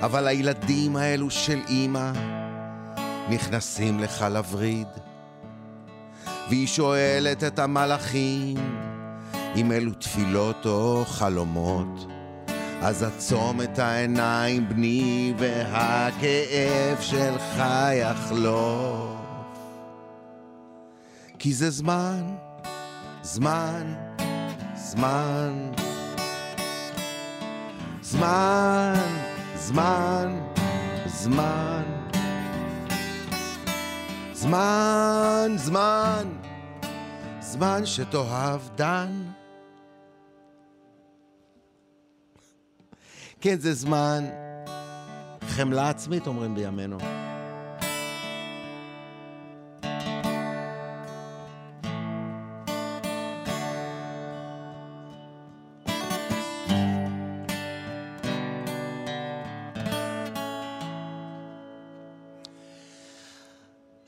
אבל הילדים האלו של אימא נכנסים לך לווריד. והיא שואלת את המלאכים אם אלו תפילות או חלומות. אז עצום את העיניים, בני, והכאב שלך יחלוף. כי זה זמן, זמן, זמן. זמן, זמן, זמן. זמן, זמן, זמן שתאהב דן. כן, זה זמן. חמלה עצמית אומרים בימינו.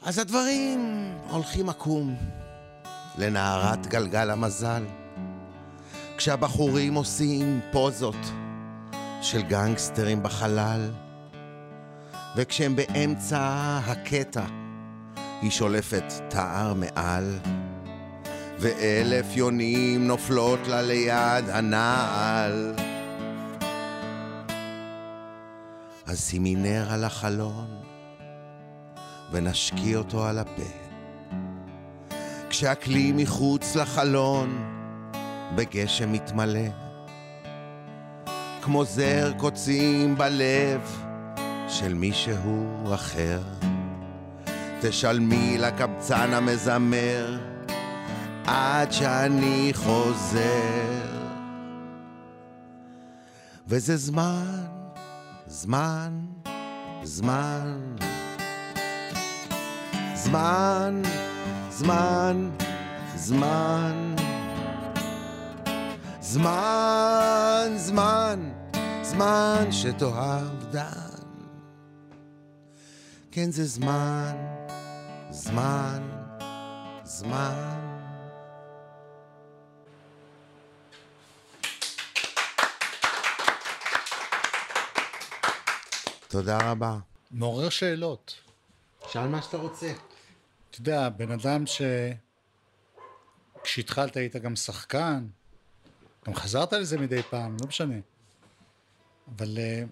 אז הדברים הולכים עקום לנערת גלגל המזל. כשהבחורים עושים פוזות של גנגסטרים בחלל, וכשהם באמצע הקטע, היא שולפת תער מעל, ואלף יונים נופלות לה ליד הנעל. אז שימי נר על החלון, ונשקי אותו על הפה. כשהכלי מחוץ לחלון בגשם מתמלא, כמו זר קוצים בלב של מישהו אחר. תשלמי לקבצן המזמר עד שאני חוזר. וזה זמן, זמן, זמן. זמן, זמן, זמן. זמן, זמן, זמן שתאהב דן. כן, זה זמן, זמן, זמן. תודה רבה. מעורר שאלות. שאל מה שאתה רוצה. אתה יודע, בן אדם ש... כשהתחלת היית גם שחקן, גם חזרת לזה מדי פעם, לא משנה. אבל uh,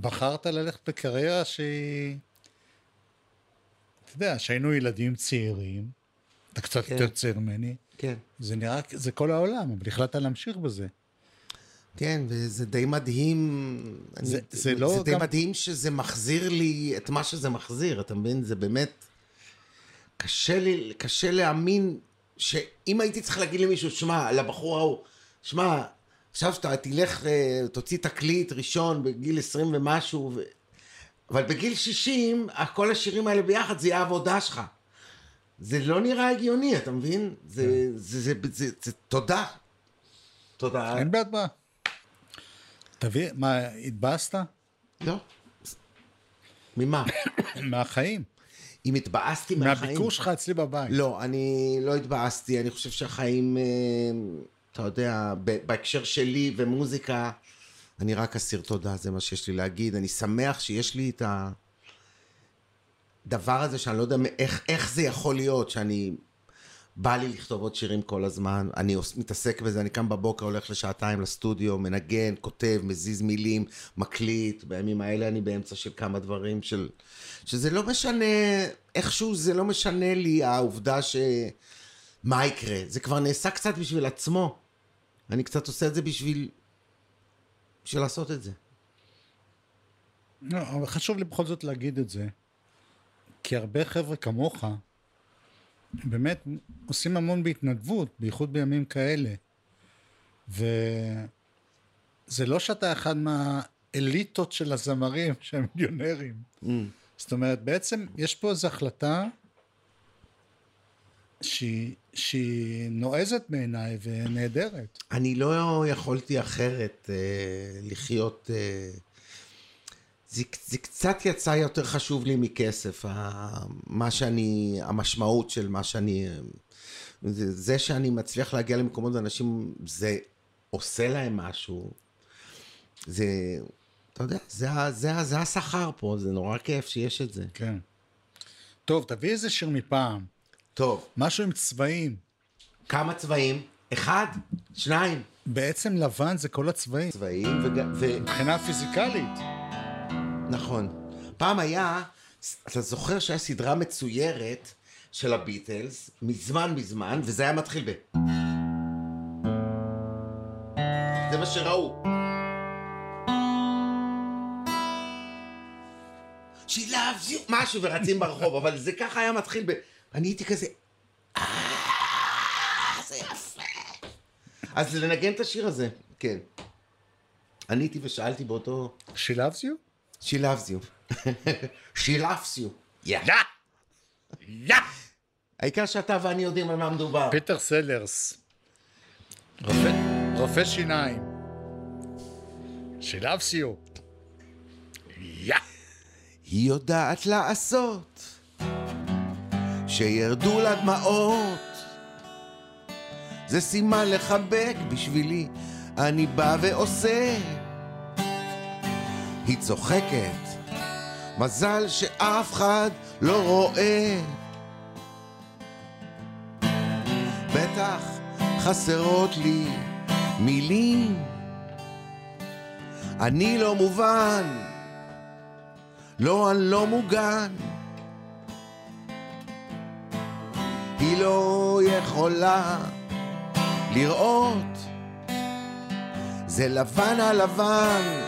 בחרת ללכת בקריירה שהיא... אתה יודע, שהיינו ילדים צעירים, אתה קצת כן. יותר צעיר ממני, כן. זה נראה, זה כל העולם, אבל החלטת להמשיך בזה. כן, וזה די מדהים. זה- אני, זה לא זה די גם- מדהים שזה מחזיר לי את מה שזה מחזיר, אתה מבין? זה באמת... קשה לי, קשה להאמין שאם הייתי צריך להגיד למישהו, שמע, לבחור ההוא, שמע, עכשיו שאתה תלך, אה, תוציא תקליט ראשון בגיל 20 ומשהו, ו... אבל בגיל 60, כל השירים האלה ביחד זה יהיה העבודה שלך. זה לא נראה הגיוני, אתה מבין? זה, כן. זה, זה, זה, זה, זה, תודה. תודה. אין בעד מה. תביא, מה, התבאסת? לא. ממה? מהחיים. אם התבאסתי מהחיים? מהביקור שלך אצלי בבית. לא, אני לא התבאסתי, אני חושב שהחיים, אה, אתה יודע, בהקשר שלי ומוזיקה, אני רק אסיר תודה, זה מה שיש לי להגיד. אני שמח שיש לי את הדבר הזה שאני לא יודע איך, איך זה יכול להיות, שאני... בא לי לכתוב עוד שירים כל הזמן, אני מתעסק בזה, אני קם בבוקר, הולך לשעתיים לסטודיו, מנגן, כותב, מזיז מילים, מקליט, בימים האלה אני באמצע של כמה דברים של... שזה לא משנה, איכשהו זה לא משנה לי העובדה ש... מה יקרה? זה כבר נעשה קצת בשביל עצמו. אני קצת עושה את זה בשביל... בשביל לעשות את זה. לא, אבל חשוב לי בכל זאת להגיד את זה, כי הרבה חבר'ה כמוך, באמת עושים המון בהתנדבות, בייחוד בימים כאלה. וזה לא שאתה אחד מהאליטות של הזמרים שהם מיליונרים. זאת אומרת, בעצם יש פה איזו החלטה שהיא, שהיא נועזת בעיניי ונהדרת. אני לא יכולתי אחרת אה, לחיות... אה, זה, זה קצת יצא יותר חשוב לי מכסף, ה- מה שאני, המשמעות של מה שאני... זה, זה שאני מצליח להגיע למקומות ואנשים, זה עושה להם משהו. זה, אתה יודע, זה, זה, ה- זה השכר פה, זה נורא כיף שיש את זה. כן. טוב, תביא איזה שיר מפעם. טוב, משהו עם צבעים. כמה צבעים? אחד? שניים? בעצם לבן זה כל הצבעים. צבעים וגם... ו... מבחינה פיזיקלית. נכון. פעם היה, אתה זוכר שהיה סדרה מצוירת של הביטלס, מזמן מזמן, וזה היה מתחיל ב... זה מה שראו. She loves you, משהו, ורצים ברחוב, אבל זה ככה היה מתחיל ב... אני הייתי כזה... "אה, זה יפה. אז לנגן את השיר הזה, כן. עניתי ושאלתי באותו... She loves you? She loves you. She loves you. Yeah. יא! העיקר שאתה ואני יודעים על מה מדובר. פיטר סלרס. רופא, רופא שיניים. She loves you. יא! היא יודעת לעשות שירדו לדמעות. זה סימן לחבק בשבילי, אני בא ועושה. היא צוחקת, מזל שאף אחד לא רואה. בטח חסרות לי מילים. אני לא מובן, לא, אני לא מוגן. היא לא יכולה לראות, זה לבן על לבן,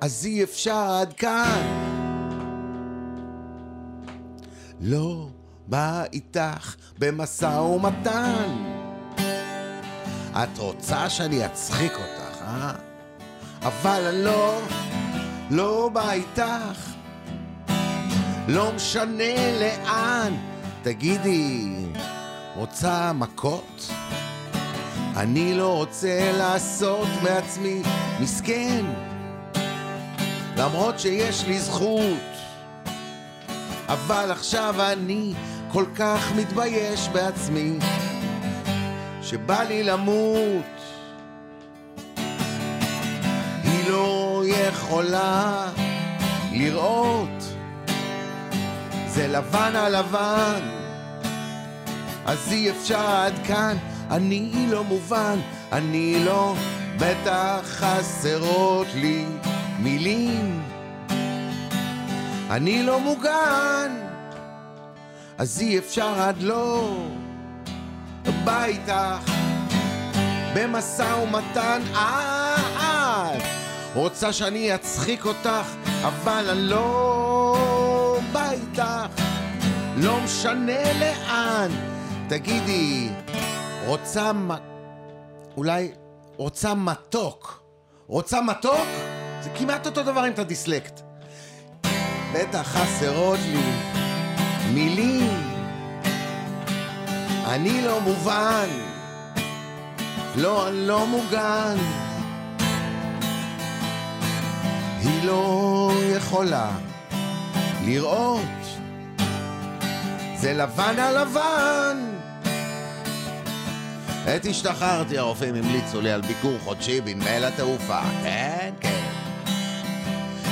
אז אי אפשר עד כאן. לא בא איתך במשא ומתן. את רוצה שאני אצחיק אותך, אה? אבל אני לא, לא בא איתך. לא משנה לאן. תגידי, רוצה מכות? אני לא רוצה לעשות מעצמי מסכן, למרות שיש לי זכות. אבל עכשיו אני כל כך מתבייש בעצמי, שבא לי למות. היא לא יכולה לראות, זה לבן על לבן, אז אי אפשר עד כאן, אני לא מובן, אני לא, בטח חסרות לי מילים. אני לא מוגן, אז אי אפשר עד לא איתך במשא ומתן. אה, את רוצה שאני אצחיק אותך, אבל אני לא איתך, לא משנה לאן. תגידי, רוצה מה... אולי רוצה מתוק. רוצה מתוק? זה כמעט אותו דבר אם אתה דיסלקט. בטח חסרות לי מילים. אני לא מובן, לא, אני לא מוגן. היא לא יכולה לראות, זה לבן על לבן. עת השתחררתי, הרופאים המליצו לי על ביקור חודשי בנמל התעופה. כן, כן.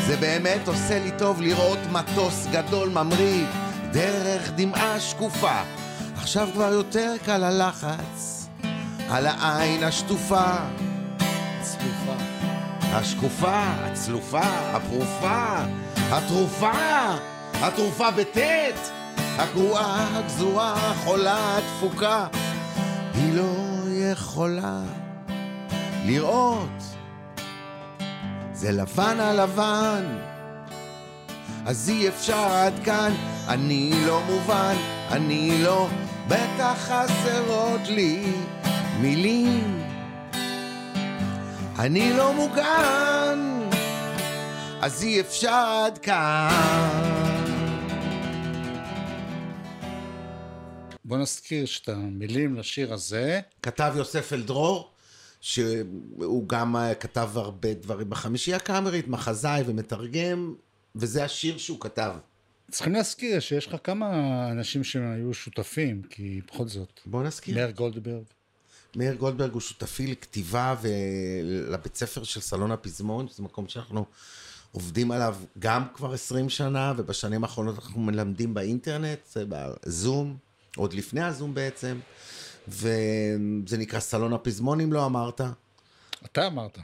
זה באמת עושה לי טוב לראות מטוס גדול ממריא דרך דמעה שקופה. עכשיו כבר יותר קל הלחץ על העין השטופה. צלופה. השקופה, הצלופה, הפרופה, התרופה, התרופה בטית, הגרועה, הגזועה, החולה, התפוקה. היא לא יכולה לראות, זה לבן על לבן, אז אי אפשר עד כאן, אני לא מובן, אני לא, בטח חסרות לי מילים. אני לא מוגן, אז אי אפשר עד כאן. בוא נזכיר שאת המילים לשיר הזה, כתב יוסף אלדרור, שהוא גם אה, כתב הרבה דברים בחמישייה הקאמרית, מחזאי ומתרגם, וזה השיר שהוא כתב. צריכים להזכיר שיש לך כמה אנשים שהיו שותפים, כי בכל זאת, בוא נזכיר. מאיר גולדברג, מאיר גולדברג הוא שותפי לכתיבה ולבית ספר של סלון הפזמון, שזה מקום שאנחנו עובדים עליו גם כבר 20 שנה, ובשנים האחרונות אנחנו מלמדים באינטרנט, זה בזום, עוד לפני הזום בעצם, וזה נקרא סלון הפזמון, אם לא אמרת. אתה אמרת.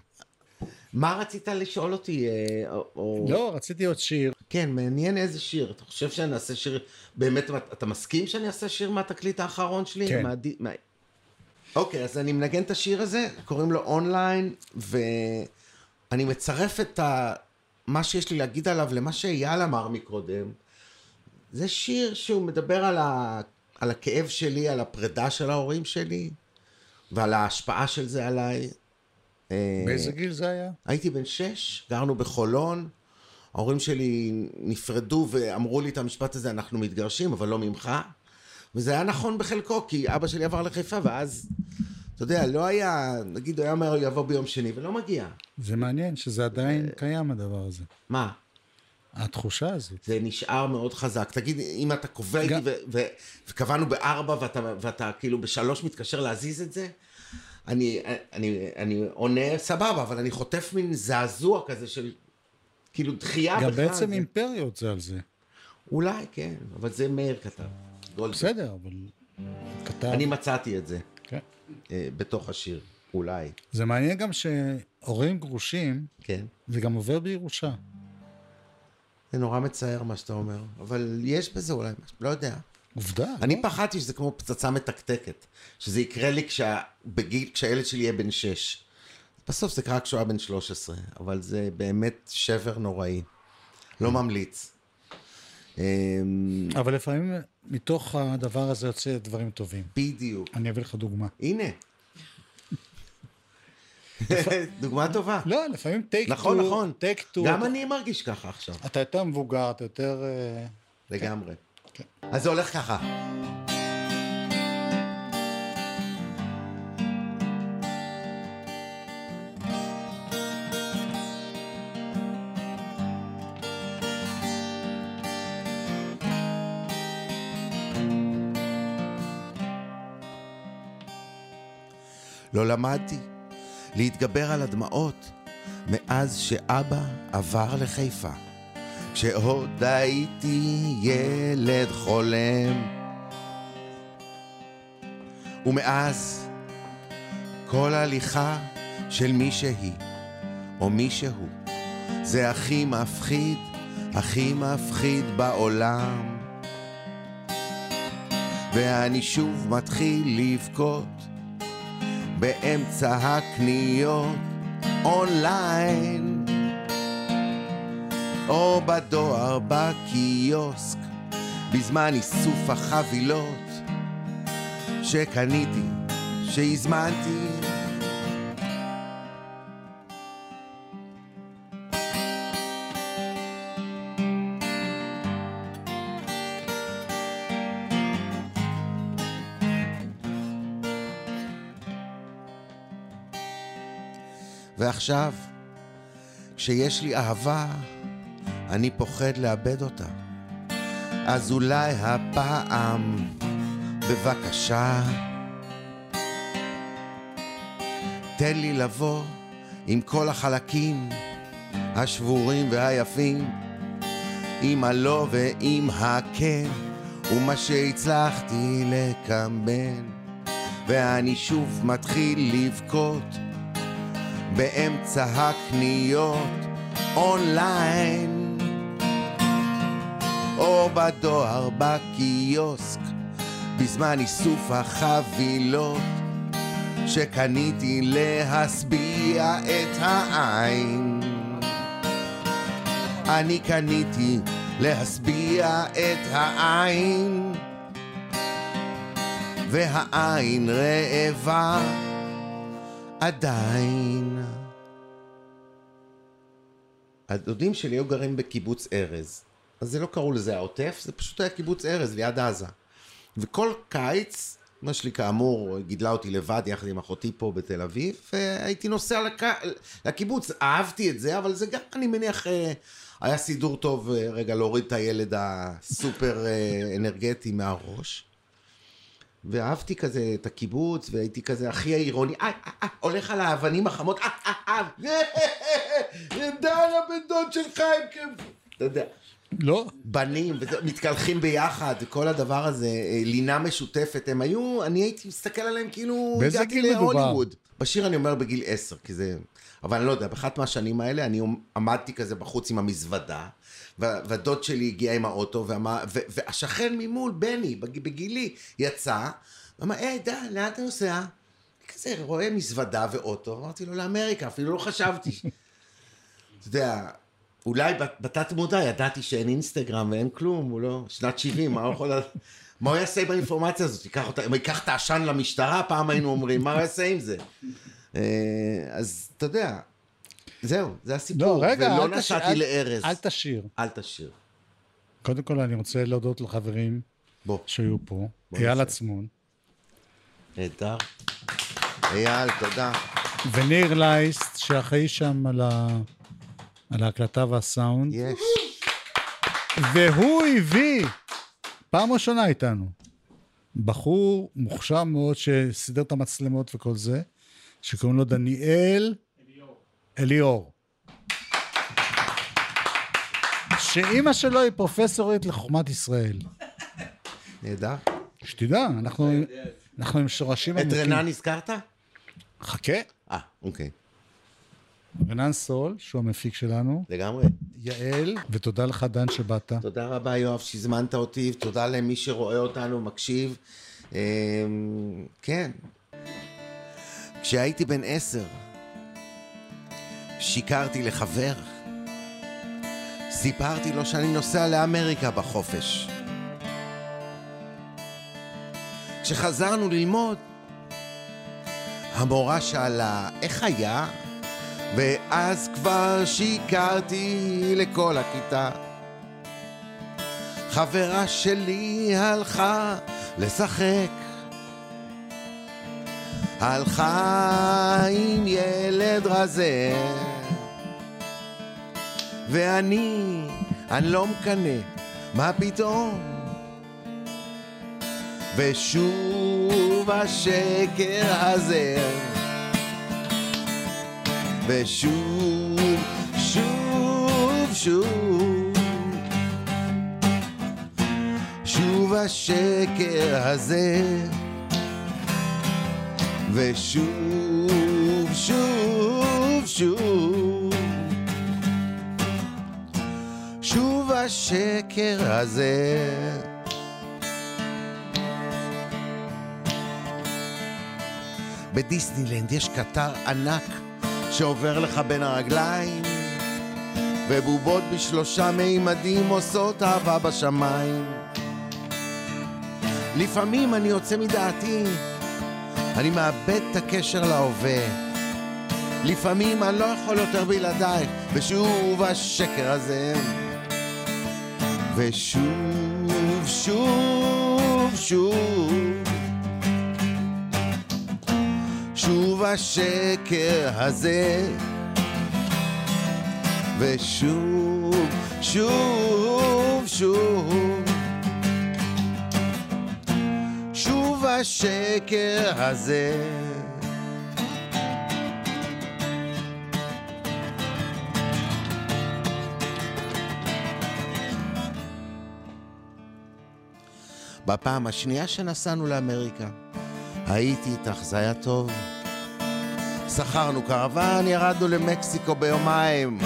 מה רצית לשאול אותי? אה, או, או... לא, רציתי עוד שיר. כן, מעניין איזה שיר. אתה חושב שאני אעשה שיר... באמת, אתה מסכים שאני אעשה שיר מהתקליט האחרון שלי? כן. מה... מה... אוקיי, אז אני מנגן את השיר הזה, קוראים לו אונליין, ואני מצרף את ה... מה שיש לי להגיד עליו למה שאייל אמר מקודם. זה שיר שהוא מדבר על, ה... על הכאב שלי, על הפרידה של ההורים שלי, ועל ההשפעה של זה עליי. אה, באיזה גיל זה היה? הייתי בן שש, גרנו בחולון, ההורים שלי נפרדו ואמרו לי את המשפט הזה, אנחנו מתגרשים, אבל לא ממך. וזה היה נכון בחלקו, כי אבא שלי עבר לחיפה, ואז, אתה יודע, לא היה, נגיד, הוא היה אומר, יבוא ביום שני, ולא מגיע. זה מעניין שזה עדיין קיים הדבר הזה. מה? התחושה הזאת. זה נשאר מאוד חזק. תגיד, אם אתה קובע איתי, גם- וקבענו בארבע, ואתה, ואתה כאילו בשלוש מתקשר להזיז את זה, אני, אני, אני עונה סבבה, אבל אני חוטף מין זעזוע כזה של, כאילו דחייה גם בכלל. בעצם זה- אימפריות זה על זה. אולי, כן, אבל זה מאיר כתב. בסדר, אבל כתב. אני מצאתי את זה. אה, בתוך השיר, אולי, זה מעניין גם שהורים גרושים, כן. זה גם עובר בירושה. זה נורא מצער מה שאתה אומר, אבל יש בזה אולי משהו, לא יודע. עובדה. אני לא? פחדתי שזה כמו פצצה מתקתקת, שזה יקרה לי כשה, בגיל, כשהילד שלי יהיה בן 6. בסוף זה קרה כשהוא היה בן 13, אבל זה באמת שבר נוראי. לא ממליץ. אמ, אבל לפעמים מתוך הדבר הזה יוצא דברים טובים. בדיוק. אני אביא לך דוגמה. הנה. דוגמה טובה. לא, לפעמים take two, נכון, נכון. take two. גם אני מרגיש ככה עכשיו. אתה יותר מבוגר, אתה יותר... אה, לגמרי. כן. אז זה הולך ככה. לא למדתי להתגבר על הדמעות מאז שאבא עבר לחיפה. כשעוד הייתי ילד חולם. ומאז כל הליכה של מישהי או מישהו זה הכי מפחיד, הכי מפחיד בעולם. ואני שוב מתחיל לבכות באמצע הקניות אונליין. או בדואר בקיוסק בזמן איסוף החבילות שקניתי, שהזמנתי. ועכשיו, כשיש לי אהבה, אני פוחד לאבד אותה. אז אולי הפעם, בבקשה, תן לי לבוא עם כל החלקים השבורים והיפים, עם הלא ועם הכן, ומה שהצלחתי לקמבן, ואני שוב מתחיל לבכות באמצע הקניות. אונליין או בדואר בקיוסק בזמן איסוף החבילות שקניתי להשביע את העין אני קניתי להשביע את העין והעין רעבה עדיין הדודים שלי היו גרים בקיבוץ ארז. אז זה לא קראו לזה העוטף, זה פשוט היה קיבוץ ארז ליד עזה. וכל קיץ, אמא שלי כאמור גידלה אותי לבד יחד עם אחותי פה בתל אביב, והייתי נוסע לק... לקיבוץ. אהבתי את זה, אבל זה גם, אני מניח, אה, היה סידור טוב אה, רגע להוריד את הילד הסופר אה, אנרגטי מהראש. ואהבתי כזה את הקיבוץ, והייתי כזה הכי העירוני, אה, אה, אה, הולך על האבנים החמות, אה, אה, אה, דנה בן דוד של חיים, כן. אתה יודע, לא, בנים, מתקלחים ביחד, וכל הדבר הזה, אה, לינה משותפת, הם היו, אני הייתי מסתכל עליהם כאילו באיזה גיל מדובר? להוליווד. בשיר אני אומר בגיל עשר, כי זה... אבל אני לא יודע, באחת מהשנים האלה אני עמדתי כזה בחוץ עם המזוודה, והדוד שלי הגיע עם האוטו, ואמר, והשכן ממול, בני, בג- בגילי, יצא, ואמר, היי, דן, לאן אתה נוסע? אני כזה רואה מזוודה ואוטו, אמרתי לו, לאמריקה, אפילו לא חשבתי. אתה יודע, אולי בת- בתת מודע ידעתי שאין אינסטגרם ואין כלום, הוא לא... שנת 70, מה הוא יכול... מה הוא יעשה באינפורמציה הזאת? ייקח אותה, אם ייקח את העשן למשטרה, פעם היינו אומרים, מה הוא יעשה עם זה? אה, אז אתה יודע, זהו, זה הסיפור. לא, רגע, ולא אל תשיר, נסעתי לארז. אל תשיר. אל תשיר. קודם כל אני רוצה להודות לחברים בוא, שהיו פה. בוא אייל. עצמון, נהדר. אייל, תודה. וניר לייסט, שאחראי שם על ה- על ההקלטה והסאונד. יש. והוא הביא, פעם ראשונה איתנו, בחור מוכשר מאוד שסידר את המצלמות וכל זה, שקוראים לו דניאל אליאור. שאימא שלו היא פרופסורית לחוכמת ישראל. נהדר. שתדע, אנחנו, אנחנו עם שורשים את עמוקים. רנן הזכרת? חכה. אה, אוקיי. רנן סול, שהוא המפיק שלנו, לגמרי. יעל, ותודה לך, דן, שבאת. תודה רבה, יואב, שהזמנת אותי, ותודה למי שרואה אותנו, מקשיב. אמ, כן. כשהייתי בן עשר, שיקרתי לחבר. סיפרתי לו שאני נוסע לאמריקה בחופש. כשחזרנו ללמוד, המורה שאלה, איך היה? ואז כבר שיקרתי לכל הכיתה. חברה שלי הלכה לשחק. הלכה עם ילד רזה. ואני, אני לא מקנא, מה פתאום? ושוב השקר הזה. ושוב, שוב, שוב, שוב השקר הזה, ושוב, שוב, שוב, שוב השקר הזה. בדיסנילנד יש קטר ענק שעובר לך בין הרגליים ובובות בשלושה מימדים עושות אהבה בשמיים. לפעמים אני יוצא מדעתי אני מאבד את הקשר להווה. לפעמים אני לא יכול יותר בלעדייך ושוב השקר הזה ושוב, שוב, שוב. שוב השקר הזה. ושוב, שוב, שוב. שוב השקר הזה בפעם השנייה שנסענו לאמריקה הייתי איתך, זה היה טוב. שכרנו קרוון, ירדנו למקסיקו ביומיים.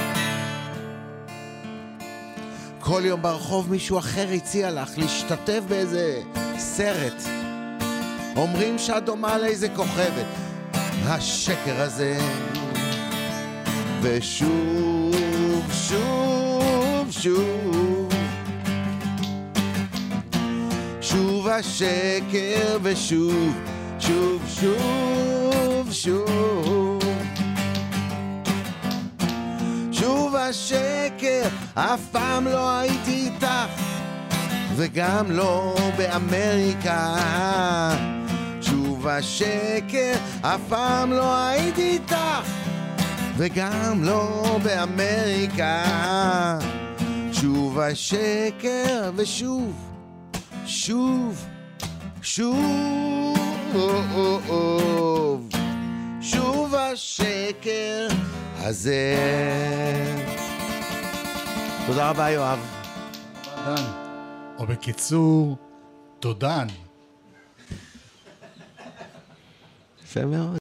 כל יום ברחוב מישהו אחר הציע לך להשתתף באיזה סרט. אומרים שאת דומה לאיזה כוכבת. השקר הזה. ושוב, שוב, שוב. שוב השקר ושוב, שוב, שוב, שוב. שוב השקר, אף פעם לא הייתי איתך, וגם לא באמריקה. שוב השקר, אף פעם לא הייתי איתך, וגם לא באמריקה. שוב השקר ושוב. שוב, שוב, שוב השקר הזה. תודה רבה, יואב. דן. או בקיצור, תודן. יפה מאוד.